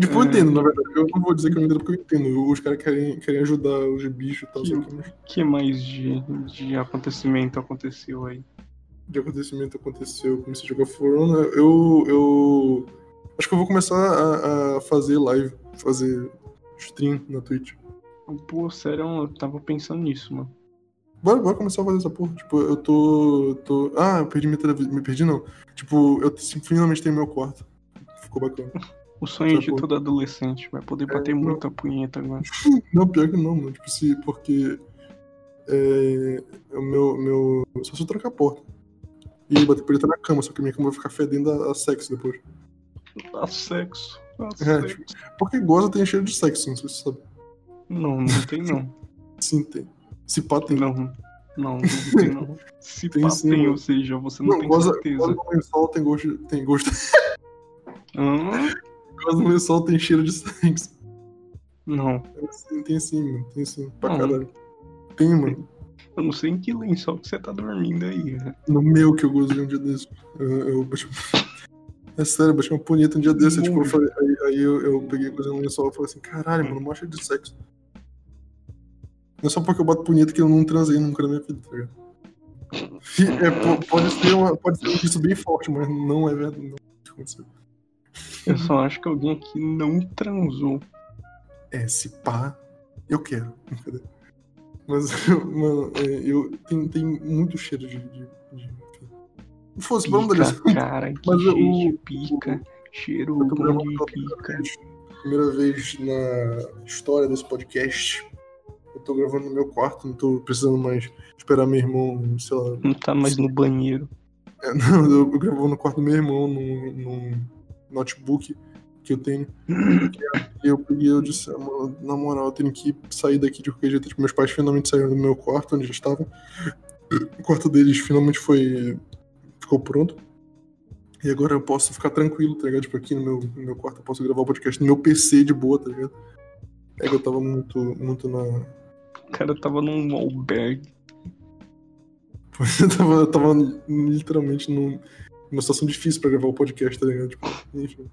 S1: Tipo, eu
S2: É.
S1: entendo, na verdade. Eu não vou dizer que eu entendo porque eu entendo. Os caras querem, querem ajudar os bichos e tal,
S2: Que-
S1: mas
S2: O que mais de, de acontecimento aconteceu aí?
S1: de acontecimento aconteceu, comecei a jogar For Honor, eu, eu acho que eu vou começar a, a fazer live, fazer stream na Twitch.
S2: Pô, sério, eu tava pensando nisso, mano.
S1: Bora, bora começar a fazer essa porra. Tipo, eu tô. tô... Ah, eu perdi minha televisão. Me perdi não. Tipo, eu finalmente tenho meu quarto. Ficou bacana.
S2: O sonho de todo adolescente. Vai poder bater
S1: não.
S2: muita punheta agora.
S1: Não, pior que não, mano. Tipo, se, porque. É, o meu, meu. Só se eu trancar a porta. E bater punheta na cama, só que minha cama vai ficar fedendo a, a sexo depois.
S2: Dá sexo. Dá
S1: É,
S2: sexo.
S1: tipo, porque goza tem cheiro de sexo, não sei se você sabe.
S2: Não, não tem não.
S1: Sim, tem. Se pá, tem.
S2: Não, não, não tem não. Se
S1: Tem
S2: pá,
S1: sim,
S2: tem,
S1: mano.
S2: ou seja, você não,
S1: Não,
S2: tem
S1: goza,
S2: certeza.
S1: goza no lençol tem gosto. Tem gosto.
S2: Hã?
S1: Goza no lençol tem cheiro de sexo.
S2: Não,
S1: Tem, tem sim, mano. Tem sim. Pra
S2: Não.
S1: caralho. Tem, mano.
S2: eu não sei em que lençol que você tá dormindo aí. né?
S1: No meu que eu gozei um dia desse. Eu, eu bati... É sério, eu bati uma punheta um dia desse. Tipo, eu falei, aí, aí eu, eu peguei gozei no lençol e falei assim: caralho, mano, cheiro de sexo. Não é só porque eu bato punheta que eu não transei nunca na minha vida, tá ligado? É, po- pode, ser uma, pode ser um indício bem forte, mas não é verdade. Não aconteceu.
S2: Eu só acho que alguém aqui não transou.
S1: É, se pá, eu quero. Mas, mano, é, eu tem, tem muito cheiro de. de, de enfim. Fosse, vamos isso.
S2: cara, que
S1: Mas
S2: cheiro
S1: o-
S2: de pica. Cheiro bom de pica.
S1: primeira vez na história desse podcast. Eu tô gravando no meu quarto, não tô precisando mais esperar meu irmão, sei lá.
S2: Não tá mais no banheiro.
S1: É, não, eu, eu gravo no quarto do meu irmão, num, num notebook que eu tenho. E eu peguei eu disse, ah, mano, na moral, eu tenho que sair daqui de qualquer jeito. Tipo, meus pais finalmente saíram do meu quarto, onde eles estavam. O quarto deles finalmente foi. ficou pronto. E agora eu posso ficar tranquilo, tá ligado? Tipo, aqui no meu, no meu quarto eu posso gravar o podcast no meu PC de boa, tá ligado? É que eu tava muito, muito na.
S2: O cara tava num albergue.
S1: Eu tava, eu tava literalmente num- numa situação difícil pra gravar o podcast, tá ligado? Tipo, enfim.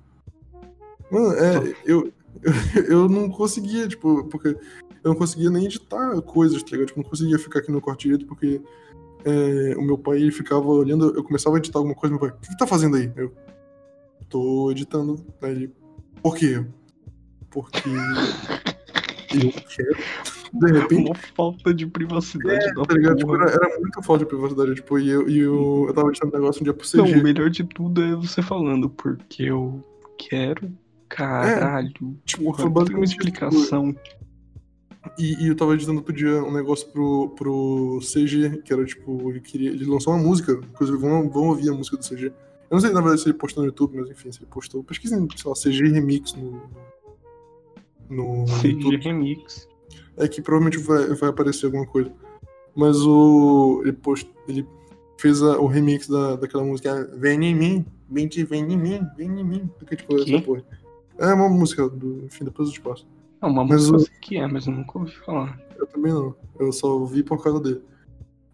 S1: Mano, é, eu, eu, eu não conseguia, tipo, porque eu não conseguia nem editar coisas, tá ligado? Tipo, não conseguia ficar aqui no quarto direito porque é, o meu pai ele ficava olhando, eu começava a editar alguma coisa, meu pai, o que, que tá fazendo aí? Eu tô editando. Aí ele, por quê? Porque eu quero. De repente,
S2: Uma falta de privacidade da
S1: tá ligado? Tipo, era, era muita falta de privacidade. Tipo, e eu, e eu, eu tava editando um negócio um dia pro
S2: Não,
S1: CG.
S2: o melhor de tudo é você falando, porque eu quero. Caralho.
S1: tipo,
S2: porra, tem uma explicação.
S1: E, e eu tava editando outro dia um negócio pro, pro CG, que era tipo, ele queria. Ele lançou uma música, inclusive vão, vão ouvir a música do CG. Eu não sei, na verdade, se ele postou no YouTube, mas enfim, se ele postou. Pesquisem, sei lá, CG Remix no. No
S2: CG
S1: YouTube.
S2: Remix.
S1: É que provavelmente vai, vai aparecer alguma coisa. Mas o. Ele, post, ele fez a- o remix da, daquela música Vem em mim, vem de vem em mim, vem em mim. Porque, tipo,
S2: Que?
S1: essa porra. É uma música do. Enfim, depois eu te passo.
S2: É uma
S1: Mas
S2: música
S1: o-
S2: sei que é, mas eu nunca ouvi falar.
S1: Eu também não. Eu só ouvi por causa dele.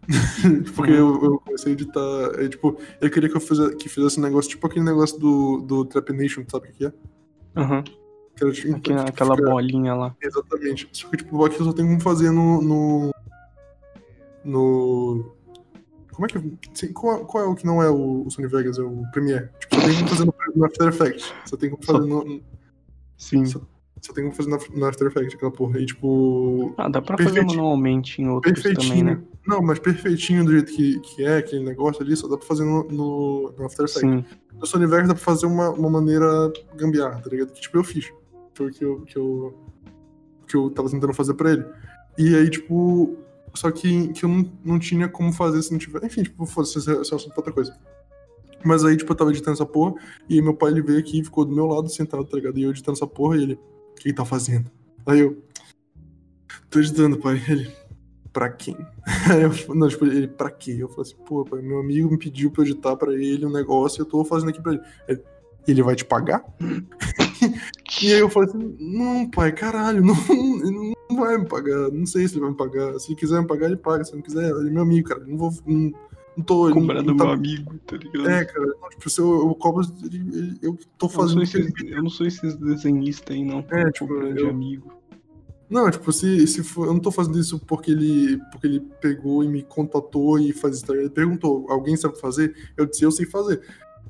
S1: Porque eu, eu comecei a editar. é, tipo, eu queria que eu fizesse, que fizesse um negócio, tipo aquele negócio do, do Trap Nation, sabe o que é?
S2: Aham.
S1: Que era, tipo,
S2: Aquela,
S1: tipo,
S2: aquela
S1: fica-
S2: bolinha lá.
S1: Exatamente. Só que, tipo, aqui eu só tenho como fazer no. No. no- como é que. sim, qual, qual é o que não é o, o Sony Vegas? É o Premiere. Tipo, só tem como fazer no, no After Effects. Só tem como fazer no. no-
S2: Sim.
S1: Só, só tem como fazer no, no After Effects, aquela porra. E, tipo.
S2: Ah, dá pra fazer manualmente em outros também, né?
S1: Não, mas perfeitinho do jeito que, que é, aquele negócio ali, só dá pra fazer no, no, no After Effects.
S2: Sim.
S1: No Sony Vegas dá pra fazer uma, uma maneira gambiarra, tá ligado? Que tipo, eu fiz. Que eu, que eu, que eu tava tentando fazer pra ele. E aí, tipo, só que, que eu não, não tinha como fazer se não tiver. Enfim, tipo, foda-se, esse é é assunto pra outra coisa. Mas aí, tipo, eu tava editando essa porra, e aí meu pai ele veio aqui e ficou do meu lado sentado, tá ligado? E eu editando essa porra, e ele, o que ele tá fazendo? Aí eu, tô editando, pai. Ele, pra quem? Aí eu, não, tipo, ele, pra quê? Eu falei assim, pô, pai, meu amigo me pediu pra eu editar pra ele um negócio eu tô fazendo aqui pra ele. Ele, ele vai te pagar? e aí eu falei assim, não, pai, caralho, não, ele não vai me pagar. Não sei se ele vai me pagar. Se ele quiser me pagar, ele paga. Se não quiser, ele é meu amigo, cara. Não vou. Não, não tô.
S2: Cobrar
S1: não,
S2: do
S1: tá-
S2: meu amigo, tá ligado?
S1: É, cara. Tipo, se eu, eu cobro, eu tô
S2: eu,
S1: fazendo. ele
S2: esses, eu não sou esses desenhistas aí, não.
S1: É, tipo,
S2: de
S1: eu-
S2: amigo.
S1: Não, tipo, se, se for, eu não tô fazendo isso porque ele, porque ele pegou e me contatou e faz isso. ligado? Ele perguntou, alguém sabe fazer? Eu disse, eu sei fazer.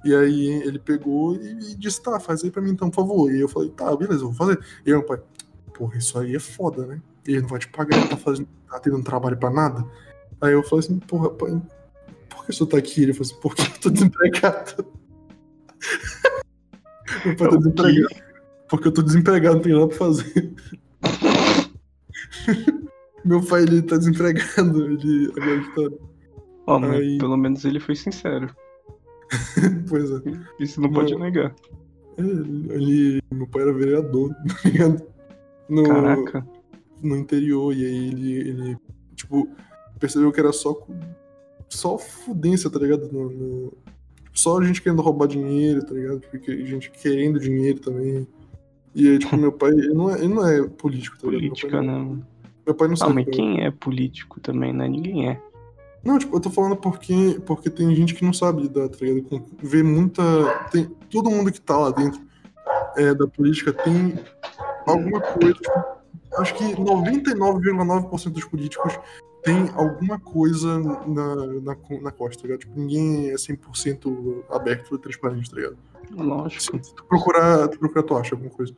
S1: E aí ele pegou e, e disse, tá, faz aí pra mim então, por favor. E eu falei, tá, beleza, eu vou fazer. E aí meu pai, porra, isso aí é foda, né? Ele não vai te pagar, ele tá, fazendo, tá tendo trabalho pra nada. Aí eu falei assim, porra, pai, por que o senhor tá aqui? Ele falou assim, porque eu tô desempregado. meu pai tá desempregado. Porque eu tô desempregado, não tenho nada pra fazer. Meu pai, ele tá desempregado, ele agora tá...
S2: Ó, mas
S1: Aí-
S2: pelo menos ele foi sincero.
S1: Pois é.
S2: Isso não pode
S1: Não.
S2: negar.
S1: Ele, ele- meu pai era vereador, tá ligado? No,
S2: Caraca.
S1: no interior, e aí ele, ele, tipo, percebeu que era só, só fudência, tá ligado? No, no- só gente querendo roubar dinheiro, tá ligado? Porque gente querendo dinheiro também. E aí, tipo, meu pai, ele não é, ele não é político, tá ligado?
S2: Política,
S1: meu pai, não-
S2: mano?
S1: Meu pai não
S2: Ah,
S1: sabe.
S2: mas
S1: tá
S2: quem é político também, né? Ninguém é.
S1: Não, tipo, eu tô falando porque, porque tem gente que não sabe lidar, tá ligado? Vê muita. Tem, todo mundo que tá lá dentro é, da política tem alguma coisa. Tipo, acho que 99,9% dos políticos tem alguma coisa na, na, na costa, tá ligado? Tipo, ninguém é 100% aberto e transparente, tá ligado?
S2: Lógico.
S1: Se tu procurar, tu procurar, tu acha alguma coisa.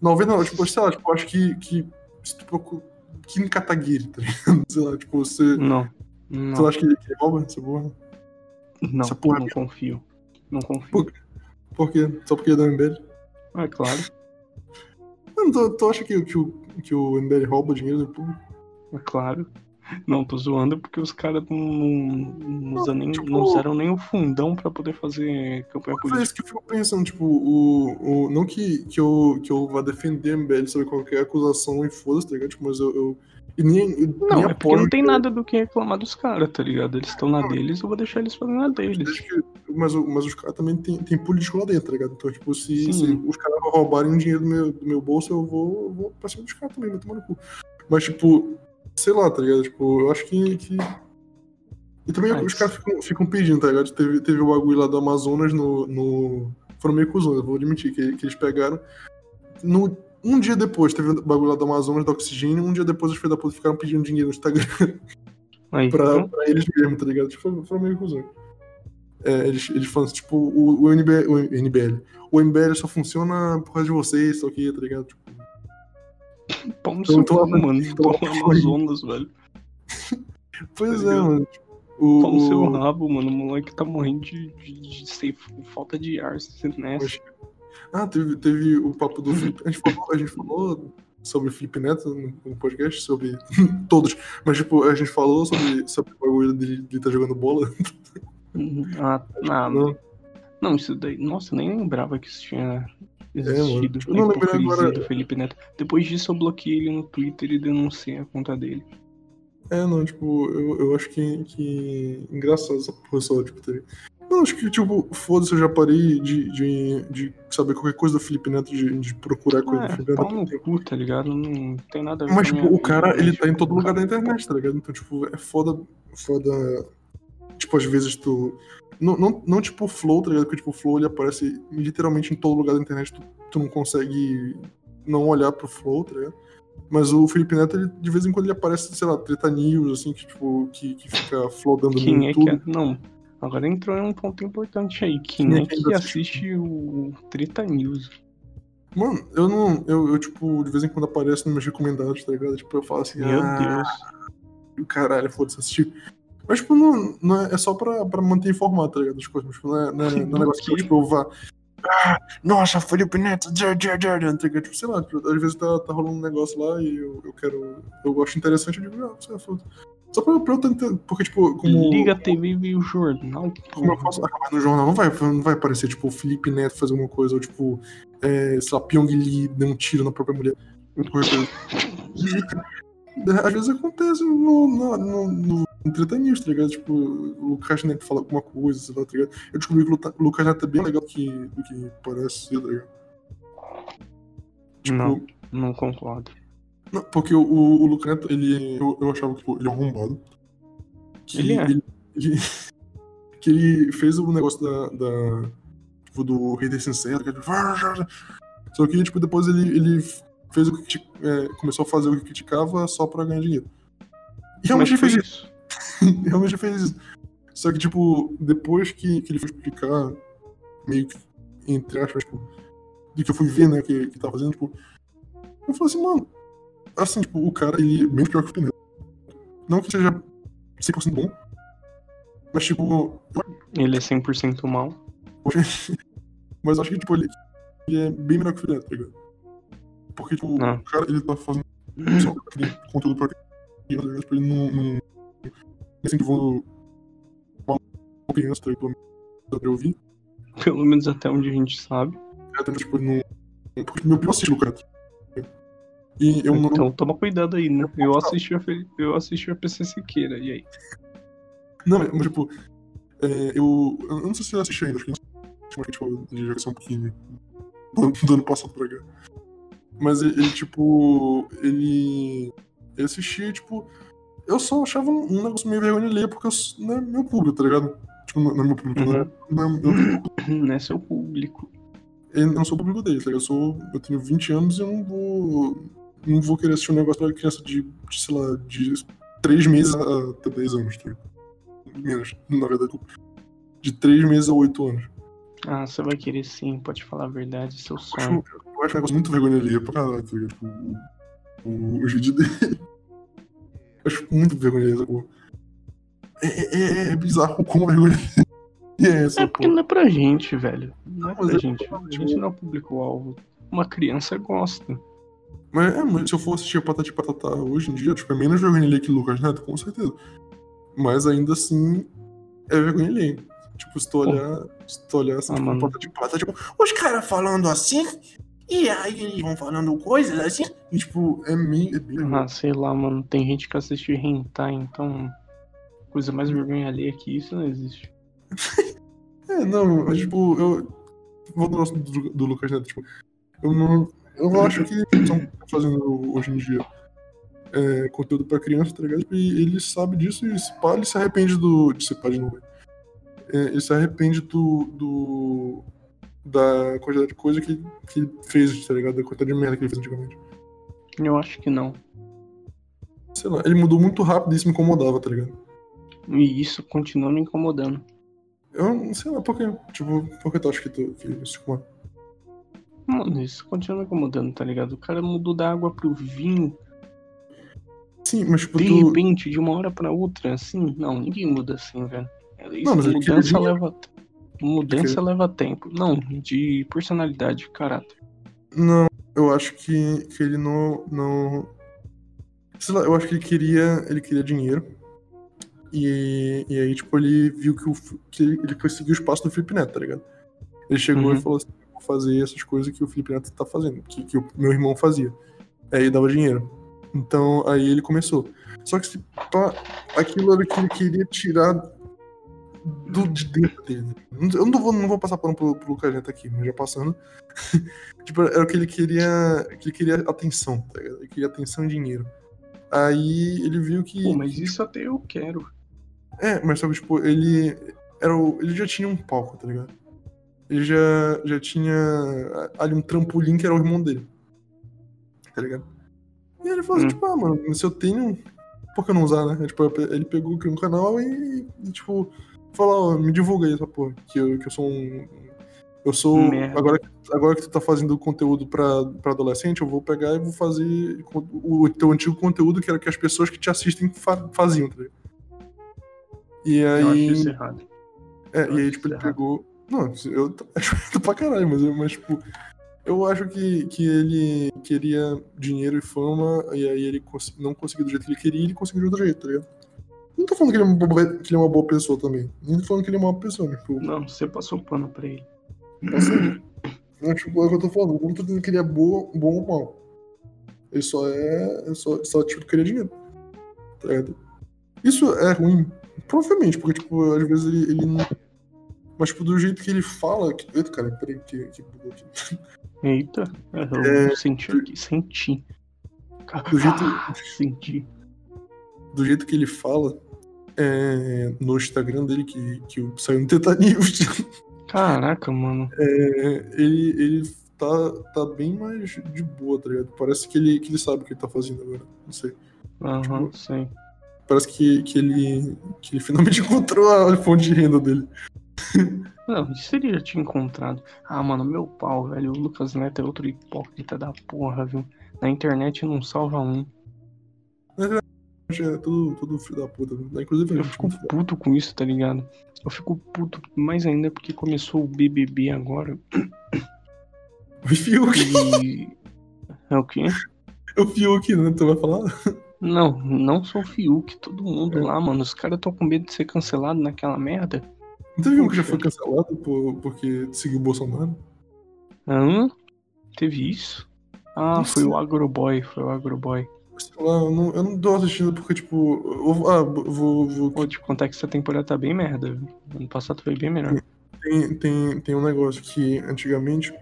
S1: 99, tipo, sei lá, tipo, acho que, que se tu procura. Kim Kataguiri, tá ligado? Sei lá, tipo, você.
S2: Não.
S1: Tu
S2: Não.
S1: acha que, que rouba essa porra?
S2: Não,
S1: essa porra é
S2: não confio. Não confio.
S1: Por- Por quê? Só porque é da MBL?
S2: É claro.
S1: Tu, tu acha que, que, o, que o MBL rouba dinheiro do público?
S2: É claro. Não, tô zoando porque os caras não, não, não nem-
S1: tipo-
S2: não usaram nem o fundão pra poder fazer campanha
S1: Mas é
S2: política.
S1: isso que eu fico pensando, tipo, o, o, não que, que, eu, que eu vá defender a MBL sobre qualquer acusação e foda-se, tá ligado? Tipo, mas eu, eu nem,
S2: Não, é porque não tem nada do que reclamar dos caras, tá ligado? Eles estão na deles, eu vou deixar eles fazendo na deles.
S1: Mas, o- mas os caras também tem, tem político lá dentro, tá ligado? Então, tipo, se, se os caras roubarem dinheiro do meu, do meu bolso, eu vou, eu vou pra cima dos caras também, vai tomar no cu. Mas, tipo, sei lá, tá ligado? Tipo, eu acho que. que... E também
S2: Mas-
S1: os caras ficam, ficam pedindo, tá ligado? Teve, teve o bagulho lá do Amazonas no. no... Foram meio cuzões, eu vou admitir, que, que eles pegaram. No, um dia depois, teve o bagulho lá do Amazonas, do oxigênio, um dia depois os filhos da puta ficaram pedindo dinheiro no Instagram
S2: Aí,
S1: pra,
S2: então,
S1: pra eles mesmo, tá ligado? Tipo, foi, meio cuzão. É, eles, eles falam assim, tipo, o, o, NBL, o NBL. O MBL só funciona por causa de vocês, só que, tá ligado? Tipo,
S2: pau no
S1: Então,
S2: seu mano. Pau no Amazonas, velho.
S1: pois
S2: Tá
S1: é, mano. Tipo, o,
S2: Pau no seu rabo, mano. O moleque tá morrendo de, de, de sem falta de ar sendo nessa.
S1: Mas- Ah, teve, teve o papo do Felipe. A gente falou, a gente falou sobre o Felipe Neto no, podcast, sobre todos. Mas, tipo, a gente falou sobre, sobre o bagulho dele, dele tá jogando bola.
S2: Uhum. Ah,
S1: Não.
S2: não, isso daí. Nossa, eu nem lembrava que isso tinha
S1: É,
S2: existido.
S1: Eu não lembrei agora-
S2: do Felipe Neto. Depois disso, eu bloqueei ele no Twitter e denunciei a conta dele.
S1: É, não, tipo, eu, eu acho que, que engraçado essa só, tipo, ter... Não, acho que, tipo, foda-se, eu já parei de, de, de saber qualquer coisa do Felipe Neto, de, de procurar coisa do
S2: É,
S1: Felipe
S2: pau
S1: Neto.
S2: no cu, tá ligado? Não tem nada a ver
S1: Mas, tipo, o cara,
S2: vida,
S1: ele tá em
S2: tipo,
S1: todo lugar da internet, tá ligado? Então, tipo, é foda, foda... Tipo, às vezes tu... Não, não, não tipo o Flow, tá ligado? Porque, tipo, o Flow, ele aparece literalmente em todo lugar da internet, tu, tu não consegue não olhar pro Flow, tá ligado? Mas o Felipe Neto, ele, de vez em quando, ele aparece, sei lá, treta news, assim, que, tipo, que, que fica flodando no
S2: Quem é que é? Não. Agora entrou em um ponto importante aí. Quem
S1: é
S2: é
S1: que
S2: assiste o Treta News?
S1: Mano, eu não. Eu, eu, tipo, de vez em quando aparece nos meus recomendados, tá ligado? Tipo, eu falo assim,
S2: Meu
S1: ah,
S2: Deus.
S1: caralho, foda-se assistir. Mas, tipo, não, não é, é só pra, pra manter informado, tá ligado? Das coisas. Tipo, não é, não é, não é um negócio que
S2: Ok.
S1: tipo, eu vá. Ah, nossa, Felipe Neto, jar, jar, jar, jar", tá ligado? Tipo, sei lá, tipo, às vezes tá, tá rolando um negócio lá e eu, eu quero. Eu acho interessante, eu digo, ah, sei lá, foda Só pra, pra eu tentar. Porque, tipo, como.
S2: Liga a TV e vê o jornal.
S1: Como eu ah, mas no jornal não vai, não vai aparecer, tipo, o Felipe Neto fazer alguma coisa, ou tipo, é, sei lá, Pyong Lee deu um tiro na própria mulher. Às vezes acontece no, no, no, no News, tá ligado? Tipo, o Lucas Neto fala alguma coisa, sei lá, tá ligado? Eu descobri que o Lucas Neto é bem legal do que, do que parece ser, tá ligado? Tipo,
S2: Não. Não concordo.
S1: Não, porque o, o, o Lucas Neto, ele, eu, eu achava que tipo, ele é arrombado. Que
S2: Ele é.
S1: Ele, ele- que ele fez o negócio da. da tipo, do Hater Sincero. Que ele, só que, tipo, depois ele, ele fez o que é, começou a fazer o que criticava só pra ganhar dinheiro. E realmente ele fez isso.
S2: isso.
S1: realmente ele fez isso. Só que, tipo, depois que, que ele foi explicar, meio que, entre aspas, tipo, do que eu fui ver, né, que, que tava fazendo, tipo, eu falei assim, mano, assim, tipo, o cara, ele é bem pior que o Pineda. Não que seja 100% bom, mas, tipo,
S2: Ele é 100% mal.
S1: mas acho que, tipo, ele, ele é bem melhor que o Neto, tá ligado? Porque, tipo,
S2: Não.
S1: o cara, ele tá fazendo só aquele conteúdo pra criança, tá? Tipo, ele não, não incentivando uma criança, tá ligado? Pelo menos dá pra ouvir.
S2: Pelo menos até onde a gente sabe.
S1: Até, tipo, ele não... Porque meu primo assiste o Neto. E eu não...
S2: Então toma cuidado aí, né? Eu assisti a, eu assisti a PC Siqueira, e aí?
S1: Não, mas, tipo, é, eu, eu não sei se eu assisti ainda, acho que a gente falou de geração um pouquinho do, do ano passado pra cá. Mas ele, ele, tipo, ele, ele assistia, tipo, eu só achava um, um negócio meio vergonha ler, porque eu, não é meu público, tá ligado? Tipo, não, não é meu público, não é, não é.
S2: Não é seu público.
S1: Eu não sou o público dele, tá ligado? Eu, sou, eu tenho 20 anos e eu não vou, não vou querer assistir um negócio pra criança de, de sei lá, de 3 meses a até 10 anos, tá? Menos, na verdade, de 3 meses a 8 anos.
S2: Ah, você vai querer sim, pode falar a verdade, seu
S1: Eu
S2: sonho.
S1: acho, eu acho um negócio muito vergonha alheia pra caralho, tá ligado? O, o, dele. Eu acho muito vergonha essa porra. É, é, é, é bizarro como vergonha é essa,
S2: É porque
S1: porra.
S2: não é pra gente, velho. Não é pra
S1: é-
S2: gente. A gente não é o público-alvo. Uma criança gosta.
S1: Mas, é, mas se eu for assistir a Patati Patatá hoje em dia, tipo, é menos vergonha alheia que Lucas Neto, com certeza. Mas ainda assim, é vergonha alheia. Tipo, se tu olhar, se tu olhar assim,
S2: Ah,
S1: tipo. Patati Patatá, tipo, os caras falando assim, e aí eles vão falando coisas assim, e, tipo, é meio... É bem
S2: Ah, sei lá, mano. Tem gente que assiste hentai, então. Coisa mais vergonha alheia que isso não existe.
S1: É, não, mas tipo, eu. Vou do, do, do Lucas Neto, tipo, eu não. Eu acho que eles estão fazendo hoje em dia é, conteúdo pra criança, tá ligado? E ele sabe disso e se pá, ele se arrepende do. De ser pá de novo. É, ele se arrepende do. do da quantidade de coisa que, que ele fez, tá ligado? Da quantidade de merda que ele fez antigamente.
S2: Eu acho que não.
S1: Sei lá, ele mudou muito rápido e isso me incomodava, tá ligado?
S2: E isso continua me incomodando.
S1: Eu não sei lá, por quê? Tipo, por que tu acha que, tu, que isso?
S2: Mano, isso continua incomodando, tá ligado? O cara mudou da água pro vinho.
S1: Sim, mas tipo,
S2: De
S1: tu.
S2: repente, de uma hora pra outra, assim. Não, ninguém muda assim, velho. Isso,
S1: Não, mas
S2: mudança leva. Mudança leva tempo. Não, de personalidade, de caráter.
S1: Não, eu acho que, que ele não, não. Sei lá, eu acho que ele queria. Ele queria dinheiro. E, e aí, tipo, ele viu que, o, que ele, seguir os passos do Felipe Neto, tá ligado? Ele chegou
S2: Uhum.
S1: e falou assim: fazer essas coisas que o Felipe Neto tá fazendo, que, que o meu irmão fazia. Aí dava dinheiro. Então aí ele começou. Só que se pá, aquilo era o que ele queria tirar do, de dentro dele. Eu não vou, não vou passar pano pro, pro Lucas Neto aqui, mas já passando. tipo, era o que ele queria. Que ele queria atenção, tá ligado? Ele queria atenção e dinheiro. Aí ele viu que.
S2: Pô, mas isso até eu quero.
S1: É, mas que, tipo, ele. Era o, ele já tinha um palco, tá ligado? Ele já, já tinha ali um trampolim que era o irmão dele. Tá ligado? E ele falou assim,
S2: Hum.
S1: tipo, ah, mano, se eu tenho. Por que eu não usar, né? Tipo, ele pegou criou um canal e, e, tipo, falou, ó, me divulga aí essa porra. Que eu, que eu sou um. Eu sou.
S2: Merda.
S1: Agora, agora que tu tá fazendo conteúdo pra, pra adolescente, eu vou pegar e vou fazer o, teu antigo conteúdo, que era que as pessoas que te assistem fa- faziam, tá ligado? E aí.
S2: Eu acho isso errado.
S1: É,
S2: Eu
S1: e aí, tipo, ele
S2: errado.
S1: pegou. Não, eu acho errado pra caralho, mas, mas tipo, eu acho que, que ele queria dinheiro e fama, e aí ele cons- não conseguiu do jeito que ele queria e ele conseguiu de outro jeito, tá ligado? Não tô falando que ele, é uma boa, que ele é uma boa pessoa também. Nem tô falando que ele é uma boa pessoa, tipo,
S2: Não, você passou pano pra ele.
S1: assim, mas, tipo, é o que eu tô falando. Eu não tô dizendo que ele é boa, bom ou mal. Ele só é. é só, só tipo, queria dinheiro. Tá ligado? Isso é ruim. Provavelmente, porque, tipo, às vezes ele, ele não. Mas, tipo, do jeito que ele fala. Que... Eita, cara, peraí, que, que bugou aqui.
S2: Eita, eu
S1: É,
S2: senti aqui, senti.
S1: Do jeito-
S2: Ah, senti.
S1: Do jeito que ele fala é, no Instagram dele, que, que saiu no Teta News,
S2: Caraca, mano.
S1: é, ele, ele tá, tá bem mais de boa, tá ligado? Parece que ele, que ele sabe o que ele tá fazendo agora. Não sei.
S2: Aham, sei.
S1: Parece que, que, ele, que ele finalmente encontrou a fonte de renda dele.
S2: Não, isso ele já tinha encontrado. Ah, mano, meu pau, velho. O Lucas Neto é outro hipócrita da porra, viu? Na internet não salva um.
S1: É tudo, tudo filho da puta. né? Inclusive,
S2: Eu fico puto com isso, tá ligado? Eu fico puto mais ainda porque começou o BBB agora.
S1: O Fiuk.
S2: E. É o quê?
S1: O Fiuk, né? Tu vai falar?
S2: Não, não só o Fiuk, todo mundo
S1: É.
S2: lá, mano. Os caras tão com medo de ser cancelado naquela merda.
S1: Não teve um que já foi cancelado por, porque seguiu o Bolsonaro?
S2: Hã? Teve isso? Ah,
S1: Não
S2: foi
S1: sei.
S2: o Agroboy, foi o Agroboy.
S1: Sei lá, eu não, eu não tô assistindo porque, tipo. eu ah, vou, vou,
S2: Vou te contar que essa temporada tá bem merda. viu? Ano passado foi bem melhor.
S1: tem, tem, tem um negócio que antigamente,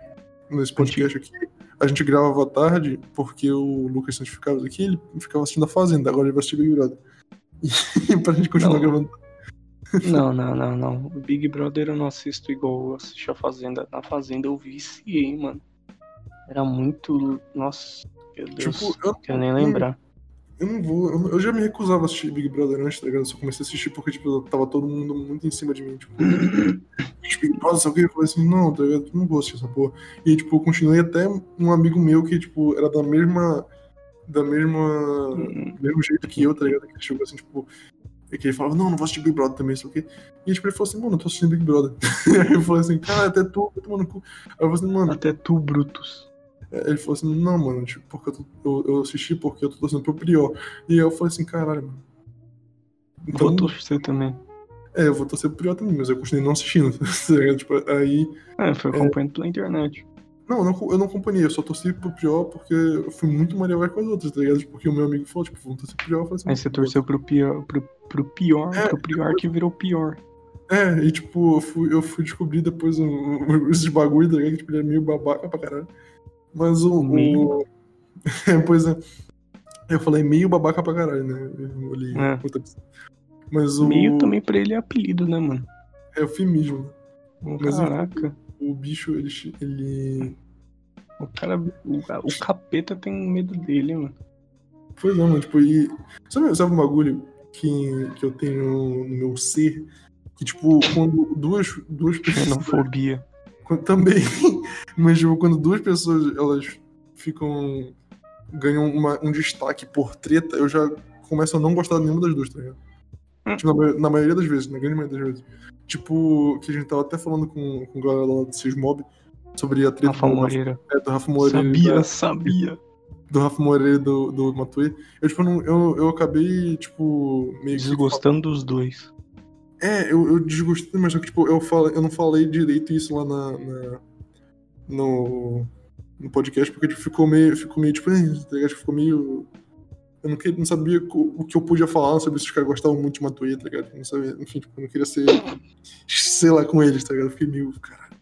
S1: nesse podcast aqui, a gente gravava à tarde porque o Lucas Santos ficava aqui ele ficava assistindo a Fazenda, agora ele vai assistir Big Brother. E pra gente continuar
S2: Não.
S1: gravando.
S2: Não, não, não, não. Big Brother eu não assisto igual eu assisti a Fazenda. Na Fazenda eu viciei, mano. Era muito. Nossa, meu Deus.
S1: Tipo, eu,
S2: não quero nem lembrar.
S1: eu não vou. Eu, eu já me recusava a assistir Big Brother antes, tá ligado? Eu só comecei a assistir porque, tipo, tava todo mundo muito em cima de mim. Tipo, "Gente, Big Brother, sabe o que? Eu falei assim, não, tá ligado? Não vou assistir essa porra. E, tipo, eu continuei até um amigo meu que, tipo, era da mesma. Da mesma.
S2: Hum,
S1: do mesmo jeito que eu, tá ligado? Que ele chegou assim, tipo. E que ele falava, não, não vou assistir Big Brother também, sei o quê. E tipo, ele falou assim, mano, eu tô assistindo Big Brother. Aí eu falei assim, cara, até tu, vai tomar no cu. Aí eu falei assim, mano,
S2: Até tu, Brutus.
S1: ele falou assim, não, mano, tipo, porque eu, tô- eu, eu assisti porque eu tô torcendo pro Prior. E aí eu falei assim, caralho, mano. Então,
S2: Vou torcer também.
S1: é, eu vou torcer pro Prior também, mas eu continuei não assistindo. tá tipo, aí.
S2: É, foi acompanhando pela internet.
S1: Não, eu não, eu não acompanhei, eu só torci pro Prior porque eu fui muito Maria vai com as outras, tá ligado? Porque o meu amigo falou, tipo, vamos torcer pro Prior. Eu falei assim,
S2: Aí você torceu pro pior, pro, pro pior,
S1: É,
S2: pro pior que virou pior.
S1: É, e tipo, eu fui, eu fui descobrir depois um, um- esses bagulho, tá ligado? Que tipo, ele é meio babaca pra caralho. Mas o.
S2: Meio?
S1: o... Pois é. Eu falei meio babaca pra caralho, né? Eu olhei
S2: É.
S1: Mas o.
S2: Meio também pra ele é apelido, né, mano?
S1: É eufemismo. Mas o-
S2: Caraca.
S1: O bicho, ele. ele...
S2: O cara. O, o capeta tem medo dele, mano.
S1: Pois é, mano, tipo, e. Sabe, sabe um bagulho que, que eu tenho no meu ser? Que, tipo, quando duas, duas pessoas.
S2: Xenofobia.
S1: Também. Mas, tipo, quando duas pessoas elas ficam. ganham uma- um destaque por treta, eu já começo a não gostar de nenhuma das duas, tá ligado? Tipo, na, na maioria das vezes, na grande maioria das vezes. Tipo, que a gente tava até falando com, com a galera lá do Sismob sobre a treta
S2: Rafa
S1: do,
S2: Moreira.
S1: é, do Rafa Moreira.
S2: Sabia,
S1: da-
S2: sabia.
S1: do Rafa Moreira e do, do Matuê. Eu, tipo, não, eu, eu acabei, tipo, meio que.
S2: Desgostando dos dois.
S1: É, eu, eu desgostei, mas só que, tipo, eu, falo, eu não falei direito isso lá na, na- no, no podcast, porque tipo, ficou meio, ficou meio, tipo, "Eh", tá ligado? Ficou meio... Eu não, queria, não sabia o que eu podia falar, se os caras gostavam muito de Matuê, tá ligado? Eu Não sabia, enfim, tipo, eu não queria ser, sei lá, com eles, tá ligado? Eu fiquei meio, caralho.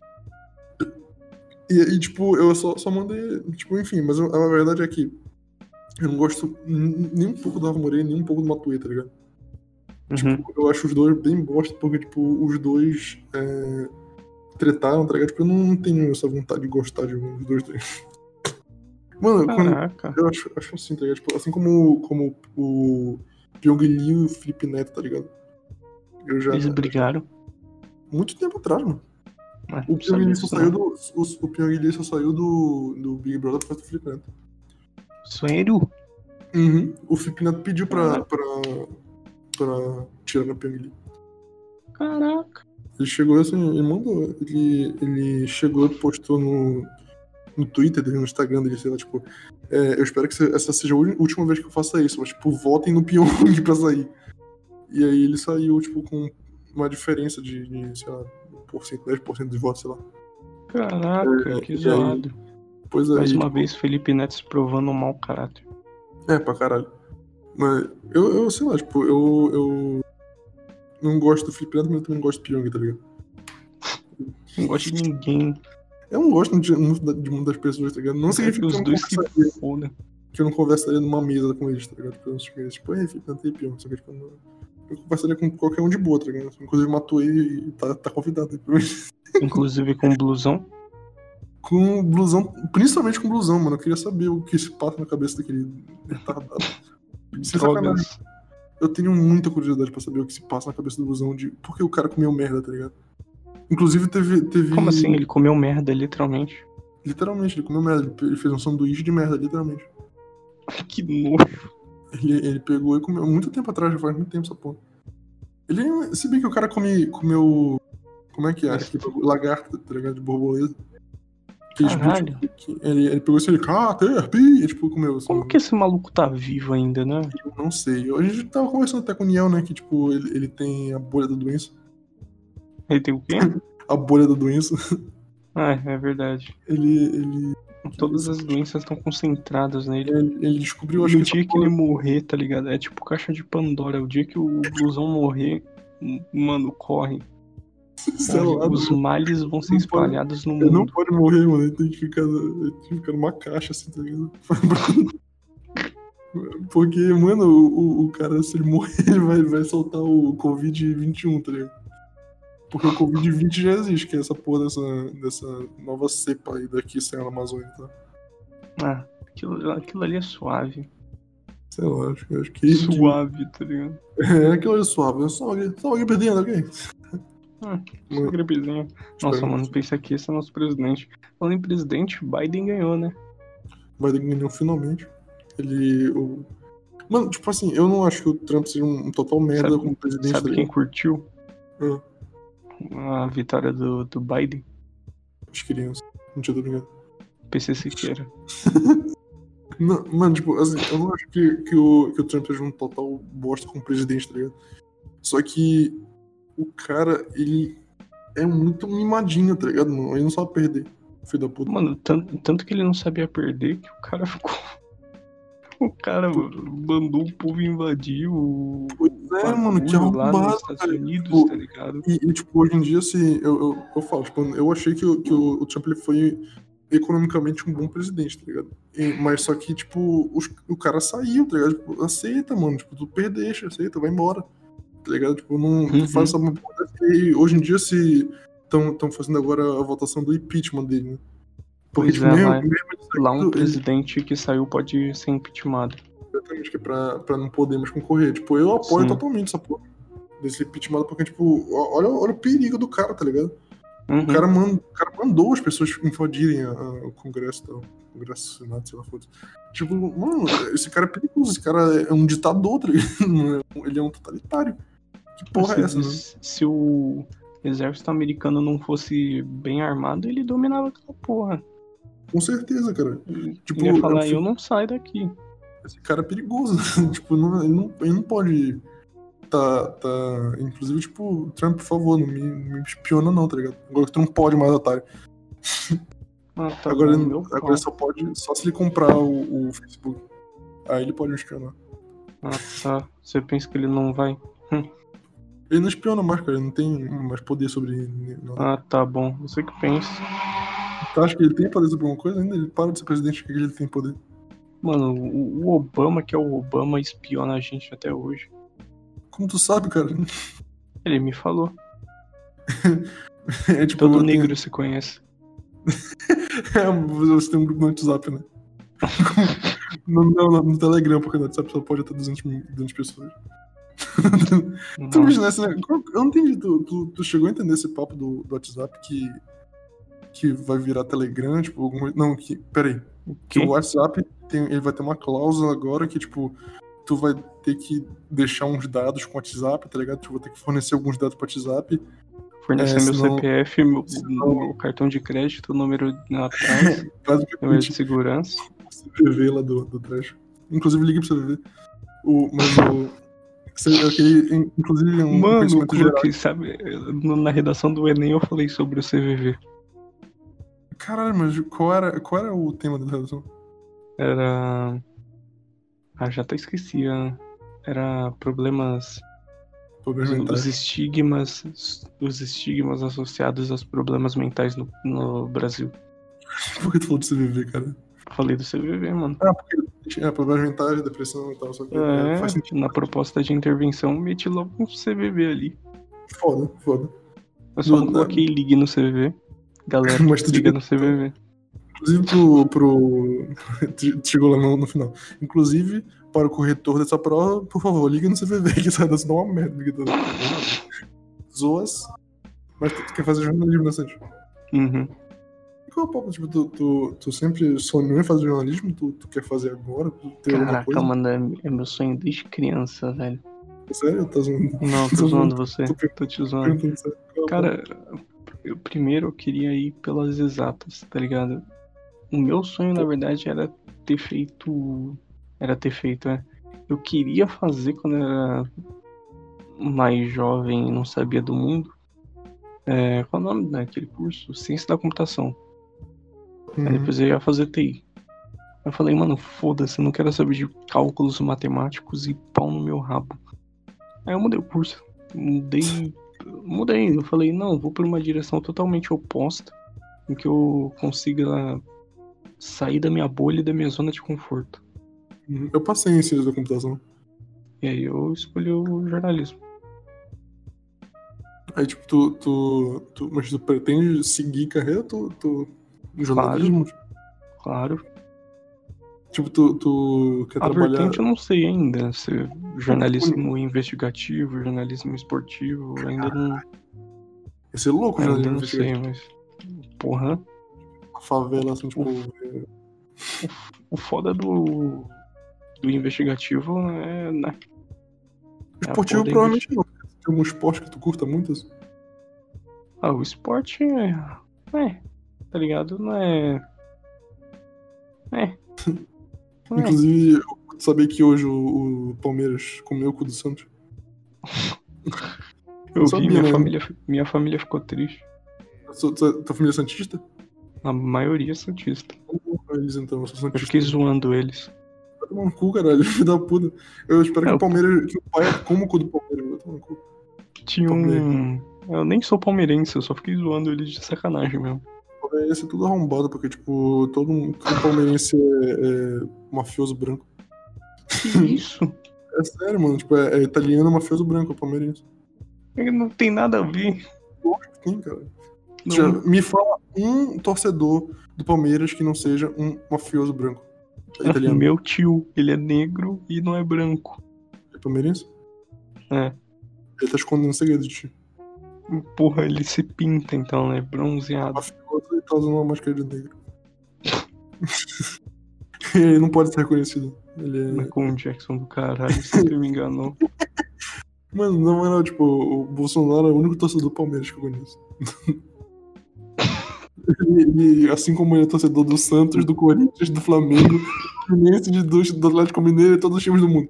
S1: E, e, tipo, eu só, só mandei, tipo, enfim, mas a, a verdade é que eu não gosto nem um pouco do Rafa Moreira, nem um pouco do Matuê, tá ligado?
S2: Uhum.
S1: Tipo, eu acho os dois bem bosta, porque, tipo, os dois é, tretaram, tá ligado? Tipo, eu não tenho essa vontade de gostar de um dos dois. Tá? Mano,
S2: Caraca.
S1: eu acho, acho assim, tá ligado? Tipo, assim como, como o Pyong Lee e o Felipe Neto, tá ligado? Eu já.
S2: Eles brigaram.
S1: Muito tempo atrás, mano.
S2: Mas
S1: O
S2: não
S1: Pyong Lee só saiu do. O, o Pyong Lee só saiu do, do Big Brother por causa do Felipe Neto.
S2: Sério?
S1: Uhum. O Felipe Neto pediu pra. Pra, pra tirar na Pyong Lee.
S2: Caraca.
S1: Ele chegou assim, ele mandou. Ele, ele chegou e postou no, no Twitter dele, no Instagram dele, sei lá, tipo, é, eu espero que essa seja a última vez que eu faça isso, mas, tipo, votem no Pyong pra sair. E aí ele saiu, tipo, com uma diferença de, de sei lá, 1%, 10% de votos, sei lá.
S2: Caraca,
S1: É,
S2: que zoado.
S1: Pois é,
S2: Mais uma
S1: tipo,
S2: vez, Felipe Neto se provando um mau caráter.
S1: É, pra caralho. Mas eu, eu sei lá, tipo, eu, eu não gosto do Felipe Neto, mas eu também não gosto do Pyong, tá ligado?
S2: Não gosto de ninguém.
S1: Eu não gosto de, de muitas pessoas, tá ligado? Não
S2: Quero
S1: significa
S2: que
S1: que
S2: os dois fodam.
S1: que eu não conversaria numa mesa com eles, tá ligado? Tipo, eu não chegaria, tipo, ei, Felipe, não pior, só que, tipo, eu, não- eu conversaria com qualquer um de boa, tá ligado? Inclusive matou ele e tá, tá convidado aí pra mim.
S2: Inclusive com blusão.
S1: Com blusão, principalmente com blusão, mano. Eu queria saber o que se passa na cabeça daquele retardado. Sem sacanagem.
S2: Drogas.
S1: Eu tenho muita curiosidade pra saber o que se passa na cabeça do blusão de por que o cara comeu merda, tá ligado? Inclusive teve. teve
S2: Como assim? Ele comeu merda, literalmente.
S1: Literalmente, ele comeu merda. Ele- fez um sanduíche de merda, literalmente.
S2: Que nojo.
S1: Ele, ele pegou e comeu muito tempo atrás, já faz muito tempo essa porra. Ele, se bem que o cara come, comeu. Como é que é? Bagulho- Lagarto, tá ligado? De borboleta. Que, tipo, ele, ele pegou esse ele, Caterpie, e tipo, comeu assim.
S2: Como que esse maluco tá vivo ainda, né?
S1: Eu não sei. A gente tava conversando até com o Niel, né? Que, tipo, ele, ele tem a bolha da doença.
S2: Ele tem o quê?
S1: A bolha da doença.
S2: Ah, é verdade.
S1: Ele, ele,
S2: Todas as doenças estão concentradas nele.
S1: ele, ele descobriu, acho
S2: no
S1: que.
S2: dia
S1: essa
S2: que ele morrer, tá ligado? É tipo caixa de Pandora. O dia que o blusão morrer, mano, corre.
S1: sei lá,
S2: Os males vão ser
S1: não pode-
S2: espalhados no
S1: Ele não
S2: mundo.
S1: pode morrer, mano. Ele tem que ficar, ele tem que ficar numa caixa, assim, tá ligado? Porque, mano, o, o- o cara, se ele morrer, ele vai, vai soltar o Covid-21, tá ligado? Porque o Covid-20 já existe, que é essa porra dessa, dessa nova cepa aí daqui saindo na Amazônia, tá?
S2: Ah, aquilo, aquilo ali é suave.
S1: Sei lá, acho, que- acho que.
S2: Suave, tá ligado?
S1: É, aquilo ali é suave. É só alguém, só alguém perdendo, ok?
S2: Ah,
S1: Mano,
S2: gripezinha. Nossa, mano, pensa que esse é nosso presidente. Falando em presidente, Biden ganhou, né?
S1: Biden ganhou finalmente. Ele. O... Mano, tipo assim, eu não acho que o Trump seja um, um total merda
S2: Sabe-
S1: como presidente.
S2: Sabe quem curtiu
S1: Ah,
S2: a vitória do, do Biden?
S1: as crianças. Não tinha ligado.
S2: PC Siqueira.
S1: Não, mano, tipo, assim, eu não acho que, que, o, que o Trump seja um total bosta como presidente, tá ligado? Só que o cara, ele é muito mimadinho, tá ligado? Ele não sabe perder. Filho da puta.
S2: Mano, tanto, tanto que ele não sabia perder que o cara ficou. O cara mandou o povo invadir o.
S1: Pois é, mano, que
S2: lá nos
S1: arrombado,
S2: Estados. Unidos,
S1: Tipo,
S2: tá ligado?
S1: E, e, tipo, hoje em dia, assim, eu, eu, eu falo, tipo, eu achei que, o- que o, o Trump ele foi economicamente um bom presidente, tá ligado? E- mas só que, tipo, os- o cara saiu, tá ligado? Tipo, aceita, mano. Tipo, tu perdeste, aceita, vai embora. Tá ligado? Tipo, não
S2: Uhum.
S1: faz essa porra. E hoje em dia, se estão fazendo agora a votação do impeachment dele, né? Porque,
S2: Pois
S1: tipo,
S2: é,
S1: mesmo, mesmo
S2: Lá um presidente que saiu pode ser impeachmentado.
S1: Exatamente, que é pra, pra não poder mais concorrer. Tipo, eu apoio
S2: Sim.
S1: totalmente essa porra. Desse impeachment, porque, tipo, olha, olha o perigo do cara, tá ligado?
S2: Uhum.
S1: O cara, o cara mandou as pessoas invadirem o Congresso e tal. Congresso, Senado, sei lá, foda Tipo, mano, esse cara é perigoso, esse cara é um ditador, tá ligado? É Ele é um totalitário. Que porra
S2: se,
S1: é essa, né?
S2: se o exército americano não fosse bem armado, ele dominava aquela porra.
S1: Com certeza, cara. Tipo,
S2: ele ia falar,
S1: eu fico-
S2: eu não saio daqui.
S1: Esse cara é perigoso. tipo, não, ele, não, ele não pode. Tá, tá. Inclusive, tipo, Trump, por favor, não me, me espiona, não, tá ligado? Agora tu não pode mais, otário.
S2: Ah, tá
S1: agora,
S2: bom,
S1: ele, agora ele só pode. Só se ele comprar o, o Facebook. Aí ele pode me espionar.
S2: Ah, tá. Você pensa que ele não vai?
S1: Ele não espiona mais, cara. Ele não tem mais poder sobre ele. Não.
S2: Ah, tá bom. Você que pensa.
S1: Tu acha que ele tem poder sobre alguma coisa ainda? Ele para de ser presidente, o que ele tem poder?
S2: Mano, o, Obama, que é o Obama, espiona a gente até hoje.
S1: Como tu sabe, cara?
S2: Ele me falou.
S1: É tipo.
S2: Todo
S1: eu tenho-
S2: negro se conhece.
S1: É, você tem um grupo no WhatsApp, né? no, no, no, no Telegram, porque no WhatsApp só pode até 200, mil- 200 pessoas. tu imagina né? Eu não entendi, tu, tu, tu chegou a entender esse papo do, do WhatsApp que, que vai virar Telegram, tipo, coisa. Não, que. Peraí. Que o WhatsApp tem, ele vai ter uma cláusula agora que, tipo, tu vai ter que deixar uns dados com o WhatsApp, tá ligado? Tu vai ter que fornecer alguns dados pro WhatsApp.
S2: Fornecer
S1: É,
S2: meu
S1: senão-
S2: CPF, meu,
S1: senão-
S2: meu cartão de crédito, número atrás, número
S1: Basicamente,
S2: de segurança.
S1: CVV lá do, do trash. Inclusive, liga pro CVV. O, mas o. Inclusive, um
S2: Mano, eu
S1: geral.
S2: coloquei, sabe, na redação do Enem eu falei sobre o CVV.
S1: Caralho, mas qual era, qual era o tema da redação?
S2: Era. Ah, já até esqueci. ah. Era problemas.
S1: Problemas
S2: Os, estigmas. Os estigmas associados aos problemas mentais no, no Brasil.
S1: Por que tu falou de CVV, cara?
S2: Falei do CVV, mano.
S1: Ah, porque tinha problemas mentais, depressão e tal, só que é, faz
S2: É,
S1: sentido.
S2: na proposta de intervenção meti logo um CVV ali.
S1: Foda, foda.
S2: Eu só
S1: não
S2: coloquei ligue no CVV. Galera,
S1: Mas tu
S2: liga
S1: devia-
S2: no CVV.
S1: Inclusive pro. pro... Chegou lá no, no final. Inclusive, para o corretor dessa prova, por favor, liga no CVV, que essa redação dá uma merda. liga do- Zoas. Mas tu, tu quer fazer jornalismo, né, Sancho?
S2: Uhum.
S1: Qual é o papo? Tipo, tu, tu, tu sempre sonhou em fazer jornalismo? Tu, tu quer fazer agora?
S2: Caraca, mano, é, é meu sonho desde criança, velho.
S1: Sério? Tá zoando?
S2: Não, tô zoando você.
S1: tô
S2: Tô te zoando.
S1: é
S2: Cara, Eu primeiro eu queria ir pelas exatas, tá ligado? O meu sonho, na verdade, era ter feito. Era ter feito, é. Eu queria fazer quando eu era mais jovem e não sabia do mundo. É, qual é o nome daquele curso? Ciência da computação.
S1: Uhum.
S2: Aí depois eu ia fazer TI. Eu falei, mano, foda-se, eu não quero saber de cálculos matemáticos e pau no meu rabo. Aí eu mudei o curso. Mudei. Mudei. Eu falei, não, vou por uma direção totalmente oposta. Em que eu consiga sair da minha bolha e da minha zona de conforto.
S1: Uhum. Eu passei em ciência da computação.
S2: E aí eu escolhi o jornalismo.
S1: Aí, tipo, tu, tu, tu. Mas tu pretende seguir carreira? Tu. tu jornalismo?
S2: Claro.
S1: Tipo, tu, tu quer
S2: A
S1: trabalhar.
S2: vertente eu não sei ainda. Se jornalismo investigativo, jornalismo esportivo, eu ainda não,
S1: Ia ser louco,
S2: ainda
S1: jornalismo
S2: não sei, mas. Porra.
S1: A favela, assim, tipo. é,
S2: O foda do. do investigativo é. Né? É
S1: Esportivo
S2: da
S1: provavelmente não. Tem algum esporte que tu curta muito? assim?
S2: Ah, o esporte é. É. Tá ligado? Não é. É. É.
S1: Inclusive, eu sabia que hoje o, o Palmeiras comeu o cu do Santos.
S2: Eu vi,
S1: sabia,
S2: minha
S1: né?
S2: família, minha família ficou triste.
S1: Sou- tua tua família é Santista?
S2: A maioria é santista.
S1: Eles então, eu sou
S2: Eu
S1: Santista.
S2: fiquei zoando eles.
S1: Vai tomar no cu, caralho, filho da puta. Eu espero que
S2: Não.
S1: o Palmeiras. Que o pai coma o cu do Palmeiras. Vai tomar no cu.
S2: Tinha um. Eu nem sou palmeirense, eu só fiquei zoando eles de sacanagem mesmo.
S1: Vai ser tudo arrombado, porque, tipo, todo, mundo- todo palmeirense é, é mafioso branco.
S2: Que isso?
S1: É sério, mano. Tipo, é, é italiano mafioso branco, é palmeirense.
S2: Não tem nada a ver.
S1: Sim, cara.
S2: Não.
S1: Já me fala um torcedor do Palmeiras que não seja um mafioso branco. É italiano.
S2: Meu tio, ele é negro e não é branco.
S1: É palmeirense?
S2: É.
S1: Ele tá escondendo segredo de ti.
S2: Porra, ele se pinta então, né? Bronzeado.
S1: Mafioso e tá usando uma máscara de negro. ele não pode ser reconhecido. Ele é...
S2: Michael Jackson do caralho, sempre me enganou.
S1: Mano, na moral, tipo, o Bolsonaro é o único torcedor do Palmeiras que eu conheço. ele, assim como ele é torcedor do Santos, do Corinthians, do Flamengo, do Fluminense, do Atlético Mineiro e todos os times do mundo.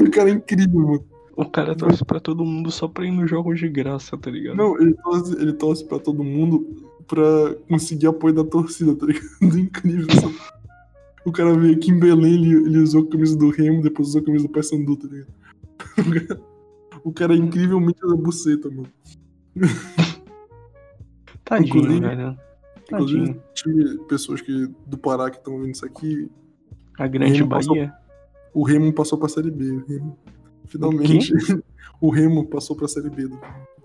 S1: o cara é incrível, mano.
S2: O cara torce pra todo mundo só pra ir nos jogos de graça, tá ligado?
S1: Não, ele torce, ele torce pra todo mundo pra conseguir apoio da torcida, tá ligado? Incrível. Sabe? O cara veio aqui em Belém, ele, ele usou a camisa do Remo, depois usou a camisa do Paysandu, tá ligado? O cara, o cara é incrivelmente da buceta, mano.
S2: Tadinho,
S1: inclusive-
S2: velho.
S1: Inclusive,
S2: Tadinho.
S1: time, pessoas que, do Pará que estão vendo isso aqui,
S2: A grande
S1: Remo passou-
S2: Bahia.
S1: o Remo passou pra Série B. O Remo, finalmente, o Remo passou pra Série B do,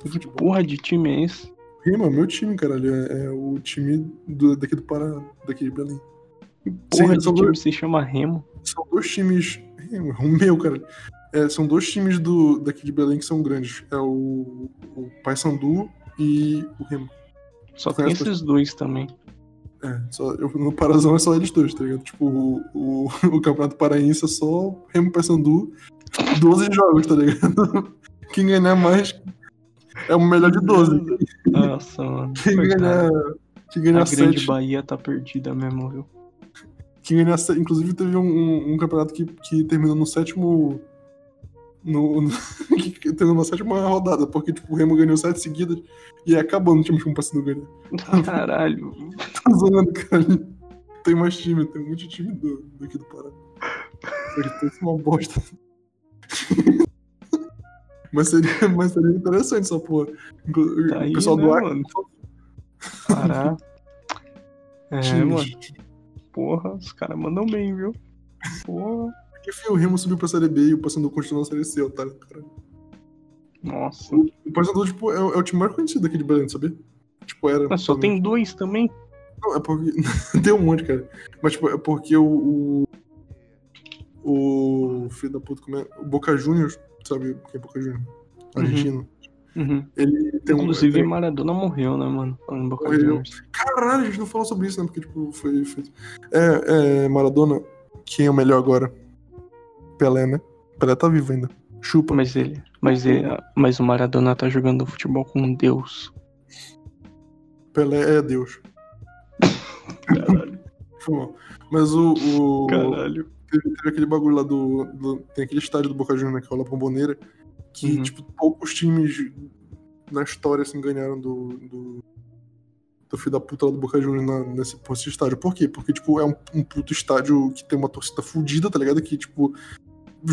S1: do futebol.
S2: Porra de time é esse?
S1: É meu time, caralho. É, é o time do, daqui do Pará, daqui de Belém.
S2: Porra
S1: Sim, são
S2: time
S1: dois-
S2: se chama Remo.
S1: São dois times. Remo, é o meu, cara. É, são dois times do, daqui de Belém que são grandes. É o, o Paysandu e o Remo.
S2: Só tem esses dois também.
S1: É, só, eu, no Parazão é só eles dois, tá ligado? Tipo, o, o, o Campeonato Paraense é só Remo e Paysandu, 12 jogos, tá ligado? Quem ganhar mais é o melhor de 12.
S2: Nossa, mano.
S1: Quem ganhar, quem
S2: A
S1: ganhar
S2: grande
S1: 7.
S2: Bahia tá perdida mesmo, viu?
S1: Quem ganhar inclusive teve um, um, um campeonato que, que terminou no sétimo. No, no, que terminou na sétima rodada, porque tipo, o Remo ganhou sete seguidas e aí acabou no time que o Paysandu ganhou.
S2: Caralho.
S1: Tô zoando, cara. Tem mais time, tem muito time do, daqui do Pará. Isso é uma bosta. Mas, seria, mas seria interessante essa porra.
S2: Tá aí,
S1: o pessoal
S2: né,
S1: do Acre.
S2: mano? Pará. É,
S1: times.
S2: mano. Porra, os caras mandam bem, viu? Porra.
S1: Enfim, o Remo subiu pra Série B e o Paysandu continuou na Série C, otário, cara.
S2: Nossa.
S1: O Paysandu, tipo, é, o- é o time mais conhecido aqui de Belém, sabia? Tipo, era.
S2: Mas só tem dois também?
S1: Não, é porque. tem um monte, cara. Mas, tipo, é porque o. O. o filho da puta, como é? O Boca Juniors, sabe quem é Boca Juniors? Argentino.
S2: Uhum.
S1: Ele tem um.
S2: Inclusive,
S1: tem-
S2: Maradona morreu, né, mano? Falando Boca
S1: Morreu.
S2: Juniors.
S1: Caralho, a gente não falou sobre isso, né? Porque, tipo, foi feito. É, é, Maradona, quem é o melhor agora? Pelé, né? Pelé tá vivo ainda. Chupa.
S2: Mas ele. Mas, ele, mas o Maradona tá jogando futebol com Deus.
S1: Pelé é Deus.
S2: Caralho.
S1: Mas o. o
S2: Caralho.
S1: Teve, teve aquele bagulho lá do, do- Tem aquele estádio do Boca Juniors, né, que Bomboneira, que,
S2: Uhum.
S1: tipo, poucos times na história, assim, ganharam do. do do filho da puta lá do Boca Juniors na- nesse, por esse estádio. Por quê? Porque, tipo, é um, um puto estádio que tem uma torcida fudida, tá ligado? Que, tipo,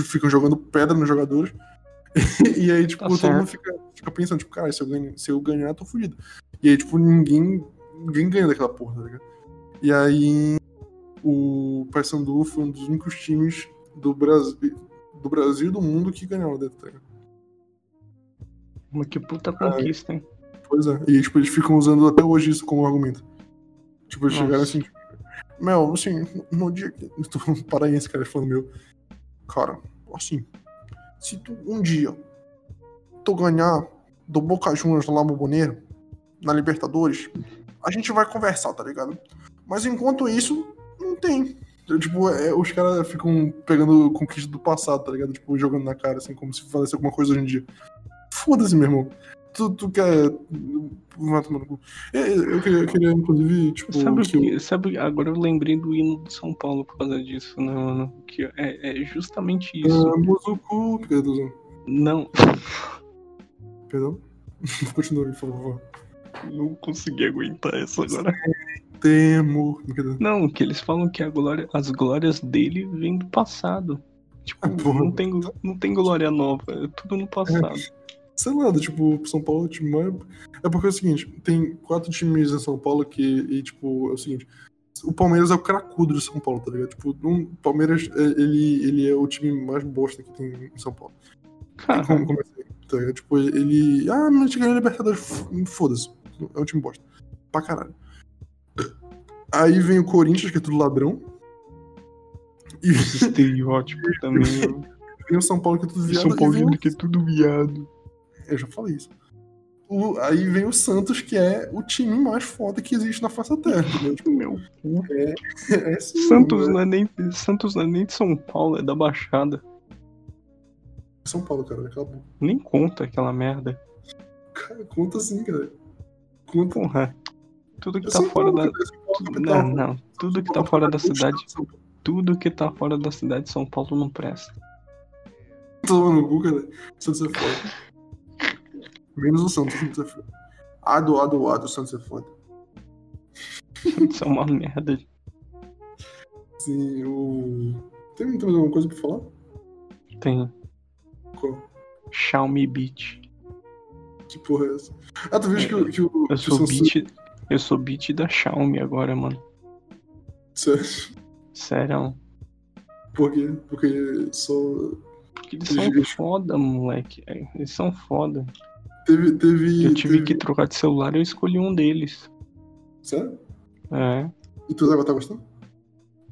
S1: ficam jogando pedra nos jogadores. e aí, tipo,
S2: Tá
S1: todo
S2: certo.
S1: mundo fica, fica pensando, tipo, cara, se eu, ganho, se eu ganhar, eu tô fudido. E aí, tipo, ninguém, ninguém ganha daquela porra, tá ligado? E aí, o Paysandu foi um dos únicos times do Brasil, do Brasil e do mundo que dentro, tá ligado?
S2: Mas que puta conquista, hein?
S1: Pois é. E tipo, eles ficam usando até hoje isso como argumento. Tipo, eles
S2: Nossa.
S1: chegaram assim, Mel, assim, no dia que. Eu tô falando paraense, cara, falando meu. Cara, assim, se tu um dia tu ganhar do Boca Juniors lá no Boneiro, na Libertadores, a gente vai conversar, tá ligado? Mas enquanto isso, tem. Eu, Tipo, é, os caras ficam pegando conquista do passado, tá ligado? Tipo, jogando na cara, assim, como se fizesse alguma coisa hoje em dia. Foda-se, meu irmão. Tu, tu quer. Vai tomar no cu. Eu, eu queria, eu queria, inclusive, tipo.
S2: Sabe, o
S1: que eu-
S2: sabe, agora eu lembrei do hino do São Paulo por causa disso, né, mano? Que é, é justamente isso.
S1: Damos o cu. Perdão.
S2: Não,
S1: Perdão? Continua, por favor.
S2: não consegui aguentar essa agora.
S1: Temo.
S2: Não, que eles falam que glória, as glórias dele vêm do passado. Tipo,
S1: Ah,
S2: não tem, não tem glória nova, é tudo no passado.
S1: Sei lá, tipo, São Paulo é o time mais. É porque é o seguinte: tem quatro times em São Paulo que. E, tipo, é o seguinte. O Palmeiras é o cracudo de São Paulo, tá ligado? Tipo, um, o Palmeiras, é, ele, ele é o time mais bosta que tem em São Paulo. Tem como começar, tá ligado? Tipo, ele. Ah, mas a gente ganhou a Libertadores. Foda-se. É um time bosta. Pra caralho. Aí vem o Corinthians, que é tudo ladrão. E
S2: Esse estereótipo também.
S1: vem o São Paulo, que é tudo viado.
S2: São Paulino que é tudo viado.
S1: Eu já falei isso. O- aí vem o Santos, que é o time mais foda que existe na face da Terra? Tipo,
S2: Meu cu.
S1: é assim,
S2: Santos
S1: né?
S2: não, é nem, Santos não é nem de São Paulo, é da Baixada.
S1: São Paulo, cara, acabou.
S2: Nem conta aquela merda.
S1: Cara, conta assim, cara. Conta.
S2: Porra. Tudo que
S1: É
S2: tá fora da.
S1: é
S2: Tudo, não, não. Tudo que tá fora da cidade. Tudo que tá fora da cidade de São Paulo não presta.
S1: Toma no cu, cara. Santos é foda. Menos o Santos, Santos é foda. Ado, ado, ado, Santos é foda.
S2: Isso é uma merda.
S1: Sim, o. Tem, tem mais alguma coisa pra falar?
S2: Tem
S1: Qual?
S2: Xiaomi Beat.
S1: Que porra é essa? Ah, tu viu que, o- que o.
S2: Eu sou
S1: o
S2: beat. Eu sou beat da Xiaomi agora, mano.
S1: Sério?
S2: Sério.
S1: Por quê? Porque só.
S2: Porque eles são
S1: Eles-
S2: foda, moleque. É, Eles são foda.
S1: Teve. teve
S2: Eu tive
S1: teve-
S2: que trocar de celular e eu escolhi um deles.
S1: Sério?
S2: É.
S1: E tu tá gostando?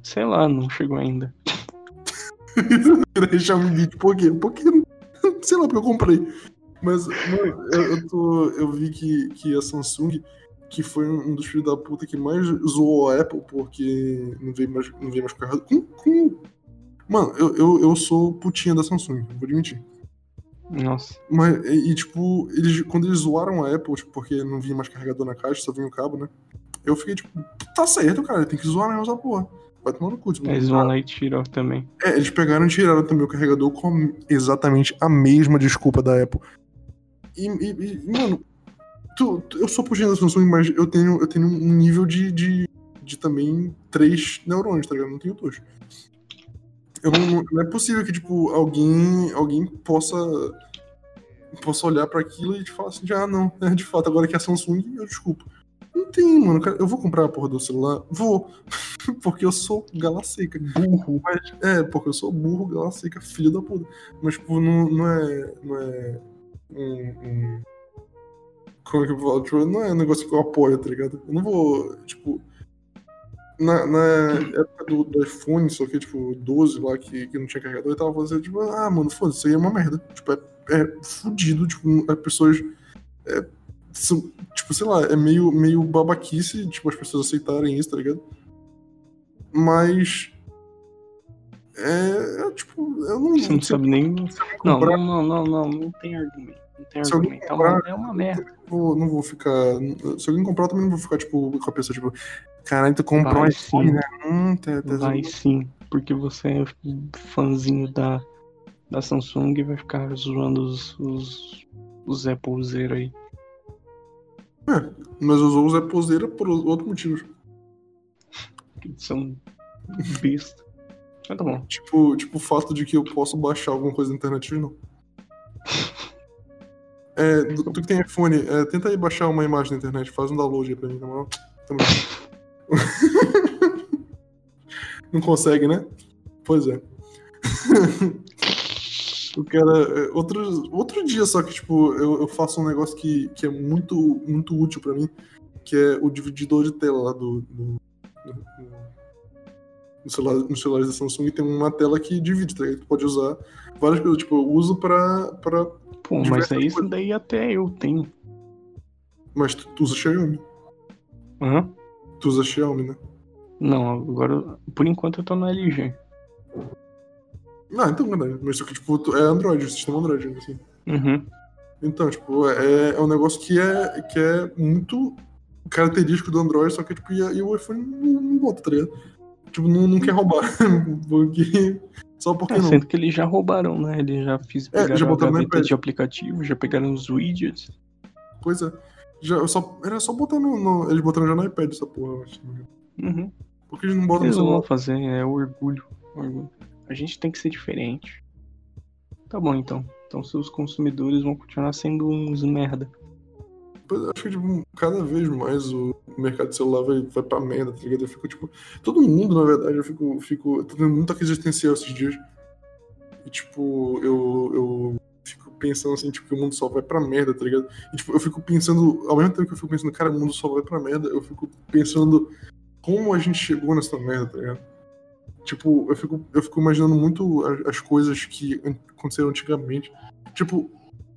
S2: Sei lá, não chegou ainda.
S1: Um vídeo, por quê? Porque. Sei lá, porque eu comprei. Mas, mano, eu, eu, tô, eu vi que, que a Samsung, que foi um dos filhos da puta que mais zoou a Apple, porque não veio mais, não veio mais carregador. Com, com... Mano, eu, eu, eu sou putinha da Samsung, vou admitir.
S2: Nossa.
S1: Mas, e, e, tipo, eles, quando eles zoaram a Apple, tipo, porque não vinha mais carregador na caixa, só vinha o cabo, né? Eu fiquei tipo, tá certo, cara, tem que zoar mesmo essa porra. Vai tomar no cu, tipo,
S2: Eles vão lá e tiram também.
S1: é, eles pegaram e tiraram também o carregador com exatamente a mesma desculpa da Apple. E, e- e, mano, tu- tu- eu sou da Samsung, mas eu tenho, eu tenho um nível de, de, de também três neurônios, tá ligado? Não tenho dois. Eu não, não é possível que, tipo, alguém, alguém possa, possa olhar pra aquilo e te falar assim, ah, não, é de fato, agora que é a Samsung, eu desculpo. Não tem, mano. cara, Eu vou comprar a porra do celular? Vou. Porque eu sou gala seca.
S2: Burro.
S1: Mas, é, porque eu sou burro, gala seca, filho da puta. Mas, tipo, não, não é. Não é. Um, um- Como é que eu falo? Tipo, não é um negócio que eu apoio, tá ligado? Eu não vou, tipo. Na, na época do, do iPhone, só que, tipo, 12 lá, que, que não tinha carregador, eu tava fazendo, tipo, ah, mano, foda-se, isso aí é uma merda. Tipo, é, é fudido, tipo, as pessoas. é, são, tipo, sei lá, é meio, meio babaquice, tipo, as pessoas aceitarem isso, tá ligado? Mas. É, é, tipo, eu não.
S2: Você não sabe nem. Não, não, não, não, não, não tem argumento. Não tem
S1: Se
S2: argumento. É
S1: comprar-
S2: é uma merda.
S1: Vou- não vou ficar. Se alguém comprar, eu também não vou ficar, tipo, com a pessoa, tipo, caralho, tu comprou um iPhone, né? Hum, tá, tá
S2: Vai sim, porque você é fãzinho da, da Samsung e vai ficar zoando os, os, os Applezeiro aí.
S1: Mas usou o Zé Poseira por outro motivo.
S2: São besta. Mas tá bom.
S1: Tipo, tipo o fato de que eu posso baixar alguma coisa na internet não. É, tu que tem iPhone, é, tenta aí baixar uma imagem na internet, faz um download aí pra mim, na moral. Tamo junto. Não consegue, né? Pois é. O cara. é, Outro, outro dia só que, tipo, eu, eu faço um negócio que, que é muito, muito útil pra mim, que é o divididor de tela lá do. do- do- no celular, nos celulares da Samsung tem uma tela que divide, tá? Tu pode usar várias coisas. Tipo, eu uso pra. pra
S2: Pô, mas é isso daí até eu tenho.
S1: mas tu, tu usa Xiaomi.
S2: Hã?
S1: Tu usa Xiaomi, né?
S2: Não, agora, por enquanto eu tô no LG.
S1: Não, então, verdade. Mas só que, tipo, é Android, sistema Android, assim.
S2: Uhum.
S1: Então, tipo, é, é um negócio que é, que é muito característico do Android, só que, tipo, e, e o iPhone não, não bota, tá ligado? Tipo, não, não quer roubar. Porque. Só porque
S2: Ah,
S1: não.
S2: sendo que eles já roubaram, né? Eles já fiz,
S1: É, já
S2: a
S1: botaram no
S2: gaveta
S1: iPad.
S2: de aplicativo, já pegaram os widgets.
S1: Pois é. Já, só, era só botar no, no- Eles botaram já no iPad essa porra, eu acho.
S2: Uhum.
S1: Por que eles não botam no
S2: Eles não
S1: celular?
S2: vão fazer, é orgulho, orgulho. A gente tem que ser diferente. Tá bom então. Então seus consumidores vão continuar sendo uns merda.
S1: É, acho que, tipo, cada vez mais o mercado de celular vai, vai pra merda, tá ligado? Eu fico, tipo, todo mundo, na verdade, eu fico, fico, tô tendo muita crise existencial esses dias. E, tipo, eu, eu fico pensando, assim, tipo, que o mundo só vai pra merda, tá ligado? E, tipo, eu fico pensando, ao mesmo tempo que eu fico pensando, cara, o mundo só vai pra merda, eu fico pensando como a gente chegou nessa merda, tá ligado? Tipo, eu fico, eu fico imaginando muito as, as coisas que aconteceram antigamente. Tipo,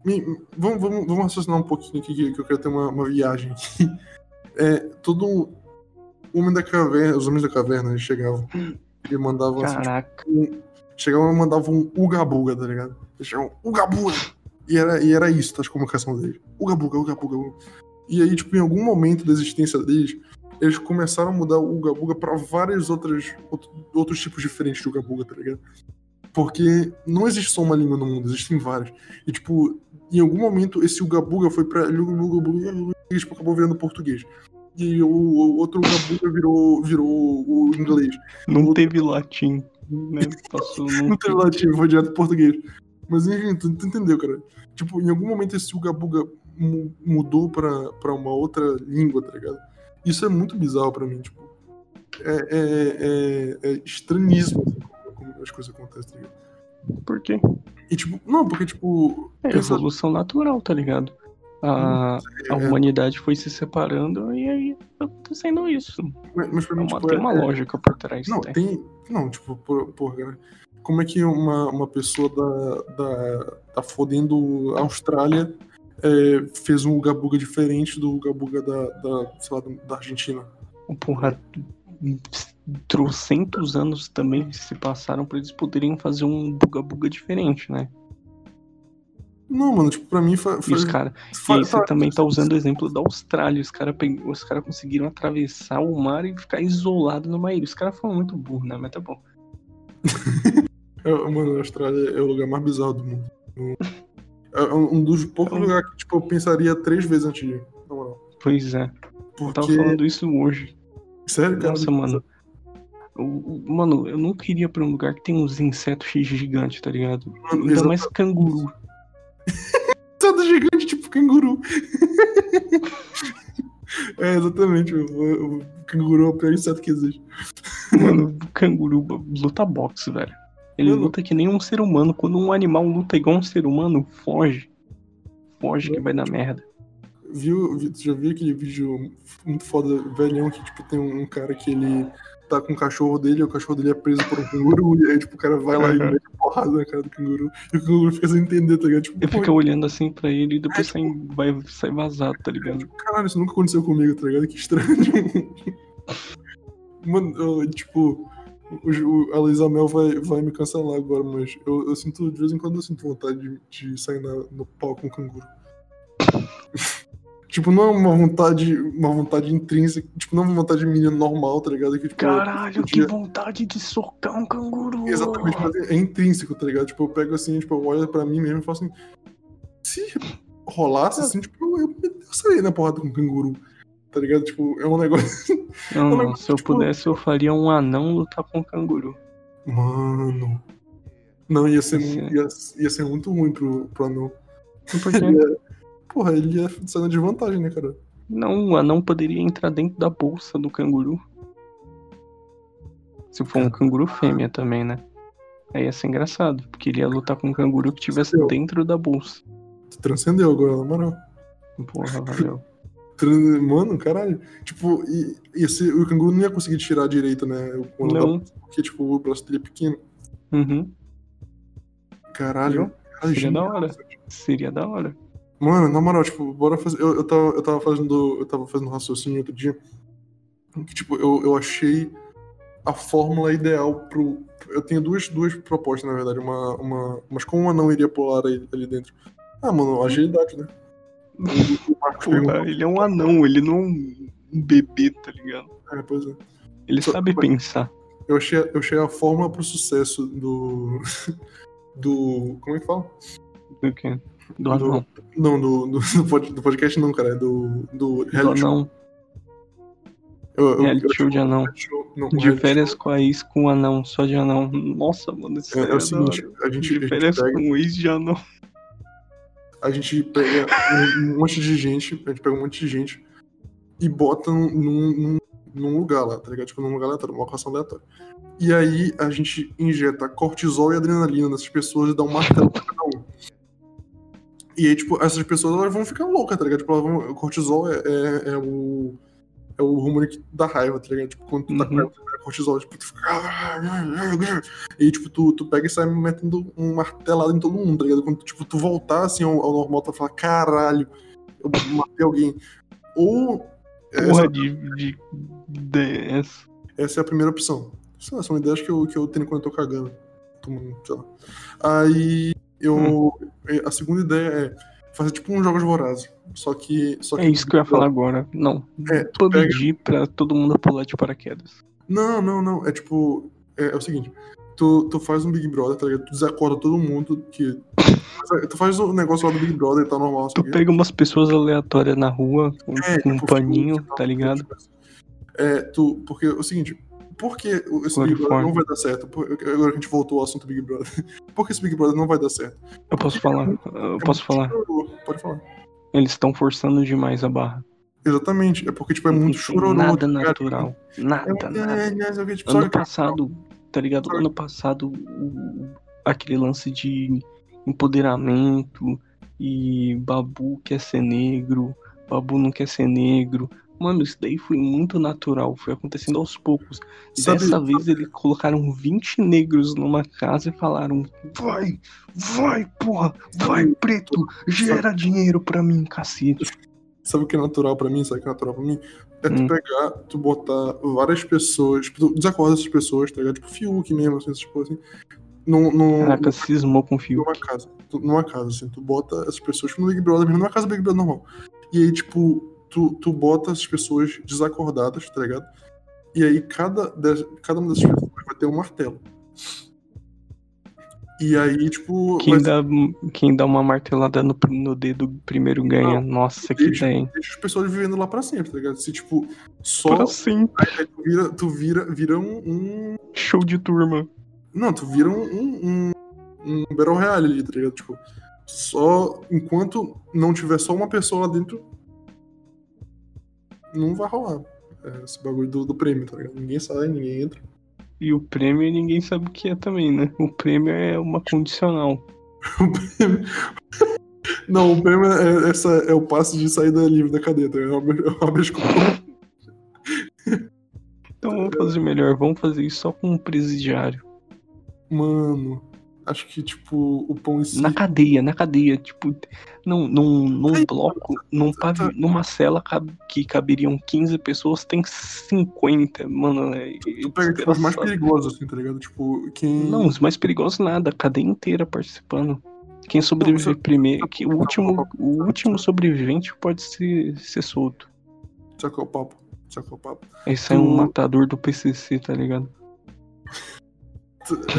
S1: me- vamos, vamos, vamos raciocinar um pouquinho aqui, que, que eu quero ter uma, uma viagem aqui. É, todo homem da caverna, os homens da caverna, eles chegavam e mandavam assim,
S2: Caraca.
S1: chegavam e mandavam um Uga Buga, tá ligado? Eles chegavam, Uga Buga! E era, e era isso, tá, a comunicação deles. Uga Buga, Uga Buga, Uga. E aí, tipo, em algum momento da existência deles, eles começaram a mudar o Uga Buga pra vários outros, outro- outros tipos diferentes de Uga Buga, tá ligado? Porque não existe só uma língua no mundo, existem várias. E, tipo, em algum momento esse Uga Buga foi pra Uga Buga, Buga, e tipo, acabou virando português. E o, o outro Uga Buga virou, virou o inglês.
S2: Não teve latim, né? Passou no...
S1: Não teve latim, foi direto português. Mas enfim, tu, tu entendeu, cara. Tipo, em algum momento esse Uga Buga mu- mudou pra, pra uma outra língua, tá ligado? Isso é muito bizarro pra mim, tipo. É, é, é, é estranhíssimo assim, as coisas acontecem, tá ligado?
S2: Por quê?
S1: E tipo, não, porque tipo.
S2: É
S1: pensa-
S2: evolução natural, tá ligado? A, a
S1: é,
S2: humanidade foi se separando e aí tá acontecendo isso.
S1: mas, mas mim,
S2: Uma-
S1: tipo,
S2: tem
S1: é-
S2: uma
S1: é-
S2: lógica por trás.
S1: Não,
S2: né?
S1: tem. Não, tipo, por, por cara. Como é que uma, uma pessoa da, da, tá fodendo a Austrália é, fez um Uga Buga diferente do Uga Buga da, da, sei lá, da Argentina?
S2: Porra, trocentos anos também se passaram pra eles poderem fazer um buga-buga diferente, né?
S1: Não, mano, tipo, pra mim fa-
S2: E os caras. E você
S1: tá-
S2: também tá usando o exemplo da Austrália. Os caras os cara conseguiram atravessar o mar e ficar isolado numa ilha. Os caras foram muito burros, né? Mas tá bom.
S1: é, mano, a Austrália é o lugar mais bizarro do mundo. É um um dos poucos
S2: É um-
S1: lugares que, tipo, eu pensaria três vezes antes de ir, na moral.
S2: Pois é. Eu tava
S1: Porque.
S2: falando isso hoje.
S1: Sério, cara?
S2: Nossa, mano. Mano, eu não queria pra um lugar que tem uns insetos gigantes, tá ligado?
S1: Mano,
S2: Ainda mais canguru.
S1: Inseto gigante, tipo canguru. é, exatamente. O, o canguru é o pior inseto que existe.
S2: Mano, o canguru luta boxe, velho. Ele
S1: Mano.
S2: luta que nem um ser humano. Quando um animal luta igual um ser humano, foge. Foge que vai dar merda.
S1: Viu, já viu aquele vídeo muito foda, velhão, que tipo, tem um cara que ele tá com o cachorro dele, e o cachorro dele é preso por um canguru, e aí tipo, o cara vai lá e mete porrada na cara do canguru, e o canguru fica sem entender, tá ligado? Tipo,
S2: Ele fica olhando assim pra ele e depois
S1: É,
S2: sai, vai, sai vazado, tá ligado?
S1: caralho, isso nunca aconteceu comigo, tá ligado? Que estranho. Mano, eu, tipo, O, a Luísa Mel vai, vai me cancelar agora, mas eu, eu sinto, de vez em quando eu sinto vontade de, de sair na, no pau com o canguru. tipo, não é uma vontade, uma vontade intrínseca, tipo, não é uma vontade minha normal, tá ligado? Que, tipo,
S2: Caralho,
S1: eu,
S2: que vontade de socar um canguru!
S1: Exatamente, mas é, intrínseco, tá ligado? Tipo, eu pego assim, tipo, eu olho pra mim mesmo e falo assim, se rolasse assim, tipo, eu, eu, saía na porrada com um canguru tá ligado? Tipo, é um negócio.
S2: Não, é um negócio, se eu tipo... pudesse, eu faria um anão lutar com um canguru.
S1: Mano. Não, ia ser, ia, ia ser muito ruim pro, pro anão.
S2: Por quê?
S1: Ia, porra, ele ia sair de vantagem, né, cara?
S2: Não, o anão poderia entrar dentro da bolsa do canguru. Se for um canguru fêmea também, né? Aí ia ser engraçado, porque ele ia lutar com um canguru que tivesse dentro da bolsa.
S1: Tu transcendeu agora, na moral.
S2: Porra, valeu.
S1: Mano, caralho. Tipo, e, e esse, o canguru não ia conseguir tirar direito, né?
S2: Não.
S1: porque, tipo, o braço dele é pequeno.
S2: Uhum.
S1: Caralho.
S2: Seria da hora. Seria da hora.
S1: Mano, na moral, tipo, bora fazer. Eu, eu, tava, eu tava fazendo. Eu tava fazendo um raciocínio outro dia. Que, tipo, eu, eu achei a fórmula ideal pro. Eu tenho duas, duas propostas, na verdade. Uma, uma, mas como uma não iria pular ali, ali dentro? Ah, mano, agilidade, né?
S2: Porra, ele é um anão, ele não é um bebê, tá ligado?
S1: É, pois é.
S2: Ele Só, sabe pensar.
S1: Eu achei, eu achei a fórmula pro sucesso do. Do. Como é que fala?
S2: Do quê? Do anão.
S1: não, do, do, do, podcast não, cara. É do. Do
S2: reality do anão. Eu, eu, reality eu, show de anão. Show, não, de férias show. com a ex com o anão, só de anão. Nossa, mano, isso
S1: é, é, é o seguinte, a gente.
S2: De férias
S1: a gente
S2: pega... com o ex de anão
S1: a gente pega um monte de gente, a gente pega um monte de gente e bota num, num, num lugar lá, tá ligado? Tipo, num lugar aleatório, uma locação aleatória. E aí a gente injeta cortisol e adrenalina nessas pessoas e dá um martelo pra cada um. E aí, tipo, essas pessoas elas vão ficar loucas, tá ligado? Tipo, vão, o cortisol é, é, é o é o hormônio da raiva, tá ligado? Tipo, quando tu tá uhum. com cortisol, tipo, tu fica. E tipo, tu, tu pega e sai metendo um martelado em todo mundo, tá ligado? Quando tipo, tu voltar assim ao, ao normal, tu fala, caralho, eu matei alguém. Ou.
S2: Porra essa, de, de, de essa.
S1: essa é a primeira opção. Essas são ideias que eu, que eu tenho quando eu tô cagando. Tomando, sei lá. Aí eu. Hum. A segunda ideia é fazer tipo um Jogos Vorazes. Só que. Só
S2: que é isso que eu ia falar agora. Não. É, pedir pega... pra todo mundo pular de paraquedas.
S1: Não, não, não. É tipo. É, é, o seguinte. Tu, tu faz um Big Brother, tá ligado? Tu desacorda todo mundo que. Tu faz o negócio lá do Big Brother e tá normal.
S2: Tu pega umas pessoas aleatórias na rua com, é, com tipo, um paninho, tá ligado?
S1: É, tu. Porque é o seguinte. Por que esse Big Brother não vai dar certo? agora que a gente voltou ao assunto Big Brother. Por que esse Big Brother não vai dar certo?
S2: Eu posso falar. Eu
S1: é
S2: posso falar.
S1: Pode falar.
S2: Eles estão forçando demais a barra.
S1: Exatamente, é porque, tipo, é muito chororô.
S2: Nada tá natural. Nada, é, nada. É, é, tipo, ano passado, tá ligado? Sabe? Ano passado, aquele lance de empoderamento e Babu quer ser negro, Babu não quer ser negro. Mano, isso daí foi muito natural, foi acontecendo aos poucos. Sabe, Dessa sabe? vez eles colocaram 20 negros numa casa e falaram: Vai, vai, porra, vai, preto, gera dinheiro pra mim, cacete.
S1: Sabe o que é natural pra mim? Sabe o que é natural pra mim? É tu hum. pegar, tu botar várias pessoas, tipo, tu desacorda essas pessoas, tá ligado? Tipo, Fiuk mesmo, assim, essas coisas assim. Num, num,
S2: Caraca, cismou com Fiuk.
S1: Numa casa, tu, numa casa, assim, tu bota essas pessoas, tipo, no Big Brother, numa casa Big Brother normal. E aí, tipo, tu, tu bota as pessoas desacordadas, tá ligado? E aí cada, cada uma dessas pessoas vai ter um martelo. E aí, tipo.
S2: Quem, mas... dá, quem dá uma martelada no, no dedo primeiro ganha. Não, Nossa, que
S1: deixa,
S2: ideia.
S1: Deixa as pessoas vivendo lá pra sempre, tá ligado? Se, tipo, só.
S2: Pra sempre.
S1: Aí, tu vira, tu vira, vira um, um,
S2: Show de turma.
S1: Não, tu vira um, um, um, um Battle Royale ali, tá ligado? Tipo, só. Enquanto não tiver só uma pessoa lá dentro, não vai rolar é, esse bagulho do, do prêmio, tá ligado? Ninguém sai, ninguém entra.
S2: E o prêmio ninguém sabe o que é também, né? O prêmio é uma condicional.
S1: o prêmio. Não, o prêmio é, essa, é o passe de saída livre da cadeia, tá ligado? É uma
S2: Então vamos fazer melhor, vamos fazer isso só com um presidiário.
S1: Mano, Acho que, tipo, o pão em si.
S2: Na cadeia, na cadeia. Tipo, num, num, num bloco, num pavi, numa cela que caberiam 15 pessoas, tem 50. Mano, é.
S1: Tu pega tipo, os mais perigosos, assim, tá ligado? Tipo, quem.
S2: Não, os mais perigosos nada, a cadeia inteira participando. Quem sobreviver primeiro, que o último, o último sobrevivente pode ser, ser solto.
S1: Sacou o papo. Sacou o papo.
S2: Esse é um matador do PCC, tá ligado?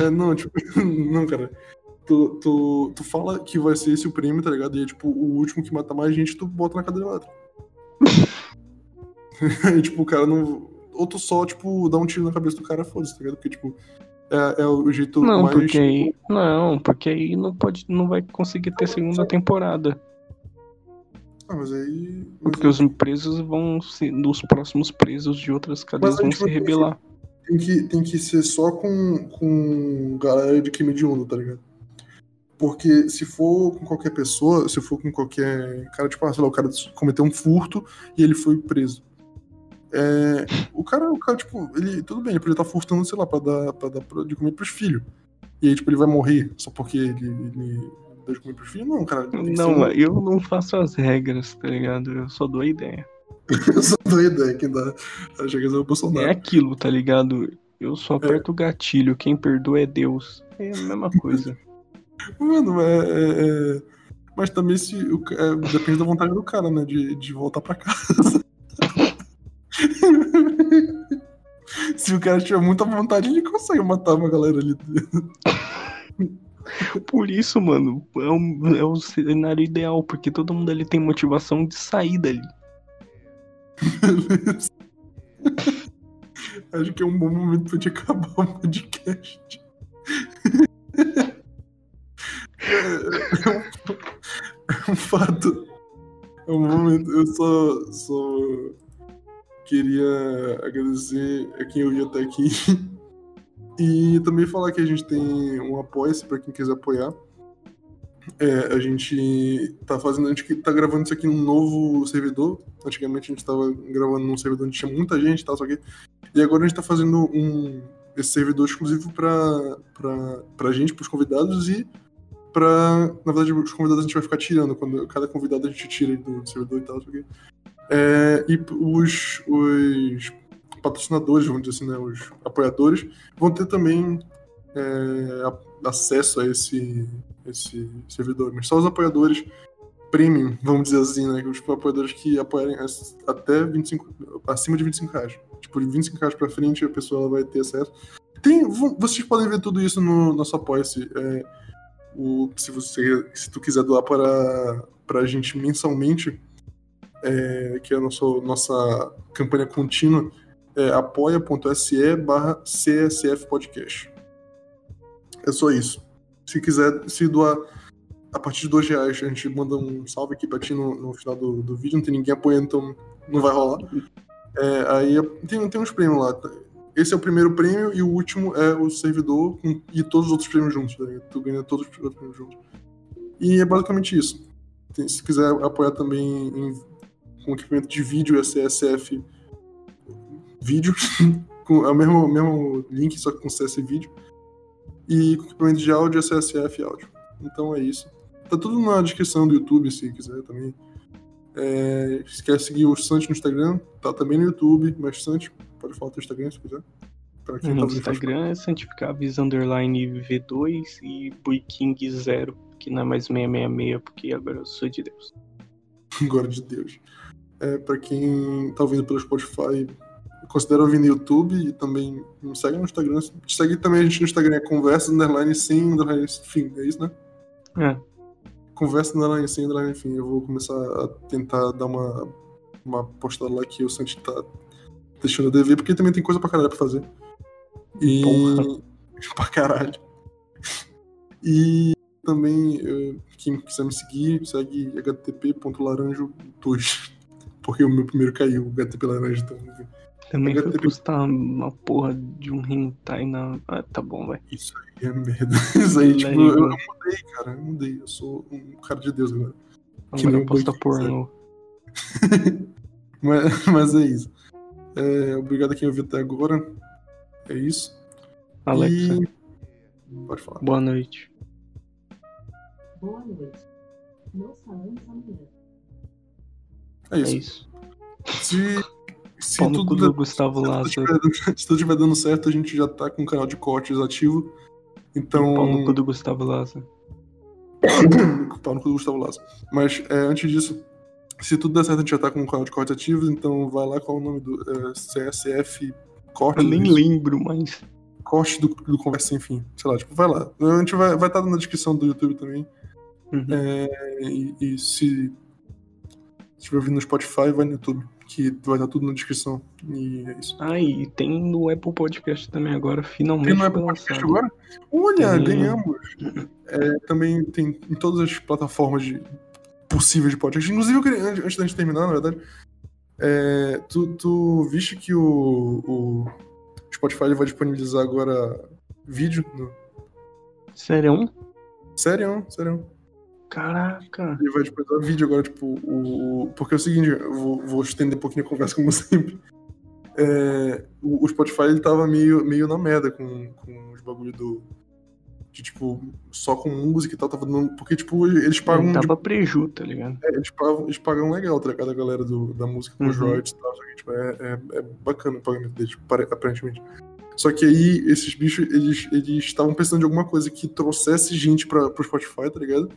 S1: É, não, tipo, não, cara. Tu, tu, tu fala que vai ser esse o prêmio, tá ligado? E é tipo, o último que mata mais gente, tu bota na cadeira elétrica. e tipo, o cara não. Ou tu só, tipo, dá um tiro na cabeça do cara, foda-se, tá ligado? Porque, tipo, é, é o jeito
S2: não,
S1: mais.
S2: Porque aí, não, porque aí não, pode, não vai conseguir ter segunda temporada.
S1: Ah, mas aí.
S2: Mas porque aí... os presos vão se. Dos próximos presos de outras cadeias vão se rebelar
S1: tem que, tem que ser só com, com galera de crime de onda, tá ligado? Porque se for com qualquer pessoa, se for com qualquer cara, tipo, ah, sei lá, o cara cometeu um furto e ele foi preso. É, o cara, o cara, tipo, ele, tudo bem, ele podia estar furtando, sei lá, pra dar, pra dar de comer pros filhos. E aí, tipo, ele vai morrer só porque ele, ele deu de comer pros filhos? Não, cara.
S2: Não, eu não faço as regras, tá ligado? Eu só dou a ideia.
S1: eu só dou ideia que dá. A ser o Bolsonaro.
S2: É aquilo, tá ligado? Eu só aperto é. o gatilho, quem perdoa é Deus. É a mesma coisa.
S1: Mano, é, é, é, Mas também se o, é, depende da vontade do cara, né? De, de voltar pra casa. se o cara tiver muita vontade, ele consegue matar uma galera ali.
S2: Por isso, mano, é, um, é o cenário ideal, porque todo mundo ali tem motivação de sair dali.
S1: Acho que é um bom momento te acabar o podcast. É, um, é um fato. É um momento. Eu só, só queria agradecer a quem eu vi até aqui. E também falar que a gente tem um apoia-se pra quem quiser apoiar. É, a gente tá fazendo, a gente tá gravando isso aqui num novo servidor. Antigamente a gente tava gravando num servidor onde tinha muita gente e tal, só que. E agora a gente tá fazendo um, esse servidor exclusivo pra, pra, pra gente, pros convidados e pra. Na verdade, os convidados a gente vai ficar tirando. Quando cada convidado a gente tira do servidor e tal, só que. É, e os, os patrocinadores, vamos dizer assim, né, os apoiadores, vão ter também é, acesso a esse, esse servidor, mas só os apoiadores premium, vamos dizer assim, né? Os apoiadores que apoiarem até 25, acima de 25 reais. Tipo, de 25 reais pra frente a pessoa vai ter acesso. Tem, vocês podem ver tudo isso no nosso apoia-se. É, se, você, se tu quiser doar para, pra gente mensalmente, é, que é a nossa, nossa campanha contínua, é apoia.se barra CSF Podcast. É só isso. Se quiser se doar a partir de dois reais, a gente manda um salve aqui pra ti no, no final do, do vídeo. Não tem ninguém apoiando, então não vai rolar. É, aí tem, tem uns prêmios lá. Esse é o primeiro prêmio e o último é o servidor com, e todos os outros prêmios juntos. Tá tu ganha todos os outros prêmios juntos. E é basicamente isso. Tem, se quiser apoiar também em, com equipamento de vídeo, é CSF vídeo, com, é o mesmo, mesmo link, só que com CS vídeo e com equipamento de áudio é CSF áudio. Então é isso. Tá tudo na descrição do YouTube, se quiser também. É, se quer seguir o Santi no Instagram, tá também no YouTube, mas Santi, pode falar o Instagram se quiser.
S2: Pra quem no tá Instagram é santificavis underline V2 e Buiking 0, que não é mais 666, porque agora eu sou de Deus.
S1: Agora de Deus. É, pra quem tá ouvindo pelo Spotify, considera ouvir no YouTube e também me segue no Instagram. Segue também a gente no Instagram, é conversa, underline, sim, underline, enfim, é isso, né?
S2: É.
S1: Conversa, underline, sim, underline, enfim. Eu vou começar a tentar dar uma, uma postada lá que o Santi tá deixando a dever, porque também tem coisa pra caralho pra fazer. E... Porra. pra caralho. E também, quem quiser me seguir, segue htp.laranjo2. Porque o meu primeiro caiu, o HTP laranja, então.
S2: Também foi postar uma porra de um hentai na. Ah, tá bom, vai.
S1: Isso aí é merda. Isso aí, tipo, eu, eu, mudei, cara. Eu mudei. Eu sou um cara de Deus agora.
S2: Agora que não posta porno.
S1: mas, mas é isso. É, obrigado a quem ouviu até agora. É isso.
S2: Alexa. E...
S1: Pode falar.
S2: Boa noite.
S1: Boa noite. Nós falamos amanhã. É
S2: isso.
S1: É
S2: isso.
S1: Se, se
S2: Pau
S1: tudo,
S2: do Gustavo Lázaro.
S1: se tudo estiver dando certo, a gente já tá com o canal de cortes ativo. Então.
S2: Pau no cu do Gustavo Lázaro.
S1: Pau no cu do Gustavo Lázaro. Mas é, antes disso, se tudo der certo, a gente já tá com o canal de cortes ativos. Então vai lá qual é o nome do é, CSF Cortes.
S2: Eu nem lembro, mas.
S1: Corte do, do Conversa Enfim. Sei lá, tipo, vai lá. A gente vai estar vai tá na descrição do YouTube também.
S2: Uhum.
S1: É, e, e se estiver ouvindo no Spotify, vai no YouTube, que vai estar tudo na descrição. E é isso.
S2: Ah, e tem no Apple Podcast também agora, finalmente.
S1: Tem no Apple Podcast agora? Olha, tem... ganhamos! É, também tem em todas as plataformas de, possíveis de podcast. Inclusive, eu queria, antes da gente terminar, na verdade, é, tu, tu viste que o, o Spotify vai disponibilizar agora vídeo? No...
S2: Sério?
S1: Sério, sério.
S2: Caraca.
S1: Ele vai tipo, dar vídeo agora, tipo, o, o. Porque é o seguinte, eu vou, vou estender um pouquinho a conversa, como sempre. É, o, o, Spotify ele tava meio, meio na merda com, com os bagulho do. De, tipo, só com música e tal, tava dando. Porque, tipo, eles pagam.
S2: Ele tava
S1: tipo,
S2: preju, tá ligado?
S1: É, eles pagam, eles pagam legal, tá ligado? A galera do, da música com os
S2: Uhum.
S1: royalties e tal. só que, Tipo, é, é, é bacana o pagamento deles, pare- aparentemente. Só que aí, esses bichos, eles eles estavam pensando de alguma coisa que trouxesse gente pra, pro Spotify, tá ligado?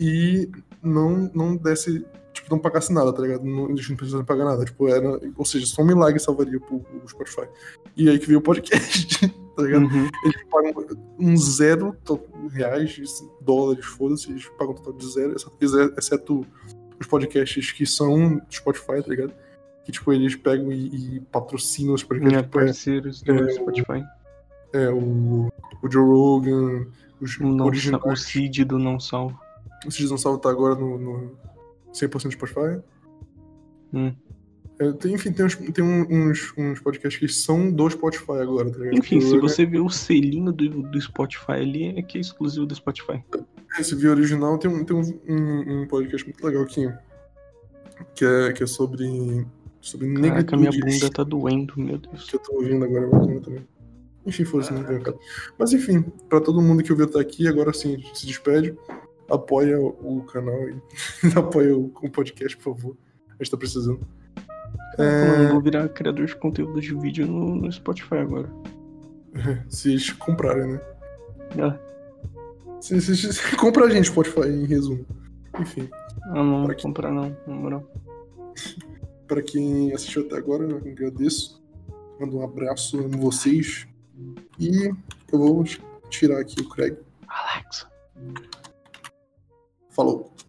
S1: E não, não desse, tipo, não pagasse nada, tá ligado? Não, eles não precisavam pagar nada. Tipo, era, ou seja, só um milagre salvaria pro, pro Spotify. E aí que veio o podcast, tá ligado?
S2: Uhum.
S1: Eles pagam um zero reais, dólares, foda-se, eles pagam um total de zero, exceto- exceto os podcasts que são do Spotify, tá ligado? Que, tipo, eles pegam e, e patrocinam os podcasts. Tipo, é,
S2: parceiros do
S1: é,
S2: Spotify.
S1: é, o, o Joe Rogan, os
S2: O, não,
S1: originais.
S2: o Cid do Não Salvo.
S1: O Cidadão Salvo tá agora no, no 100% do Spotify.
S2: Hum.
S1: É, tem, enfim, tem, uns, tem uns, uns podcasts que são do Spotify agora, tá ligado?
S2: Enfim, se você ver o selinho do, do Spotify ali, é que é exclusivo do Spotify.
S1: Esse vídeo original tem, um, tem um, um, podcast muito legal aqui. Que é, que é sobre. Sobre
S2: Caraca, minha
S1: negritude.
S2: bunda tá doendo, meu Deus.
S1: Que eu tô ouvindo agora bacana também. Enfim, foda-se, não veio, cara. Mas enfim, pra todo mundo que ouviu até aqui, agora sim, a gente se despede. Apoia o, canal e apoia o, o podcast, por favor. A gente tá precisando.
S2: Mano, eu vou virar criador de conteúdo de vídeo no, no Spotify agora.
S1: Se eles comprarem, né?
S2: Ah,
S1: Se, se, se, compra a gente, Spotify, em resumo. Enfim,
S2: ah, não
S1: quê?
S2: comprar não, na moral.
S1: pra quem assistiu até agora, eu agradeço. Mando um abraço, amo vocês. E eu vou tirar aqui o Craig.
S2: Alexa.
S1: Falou.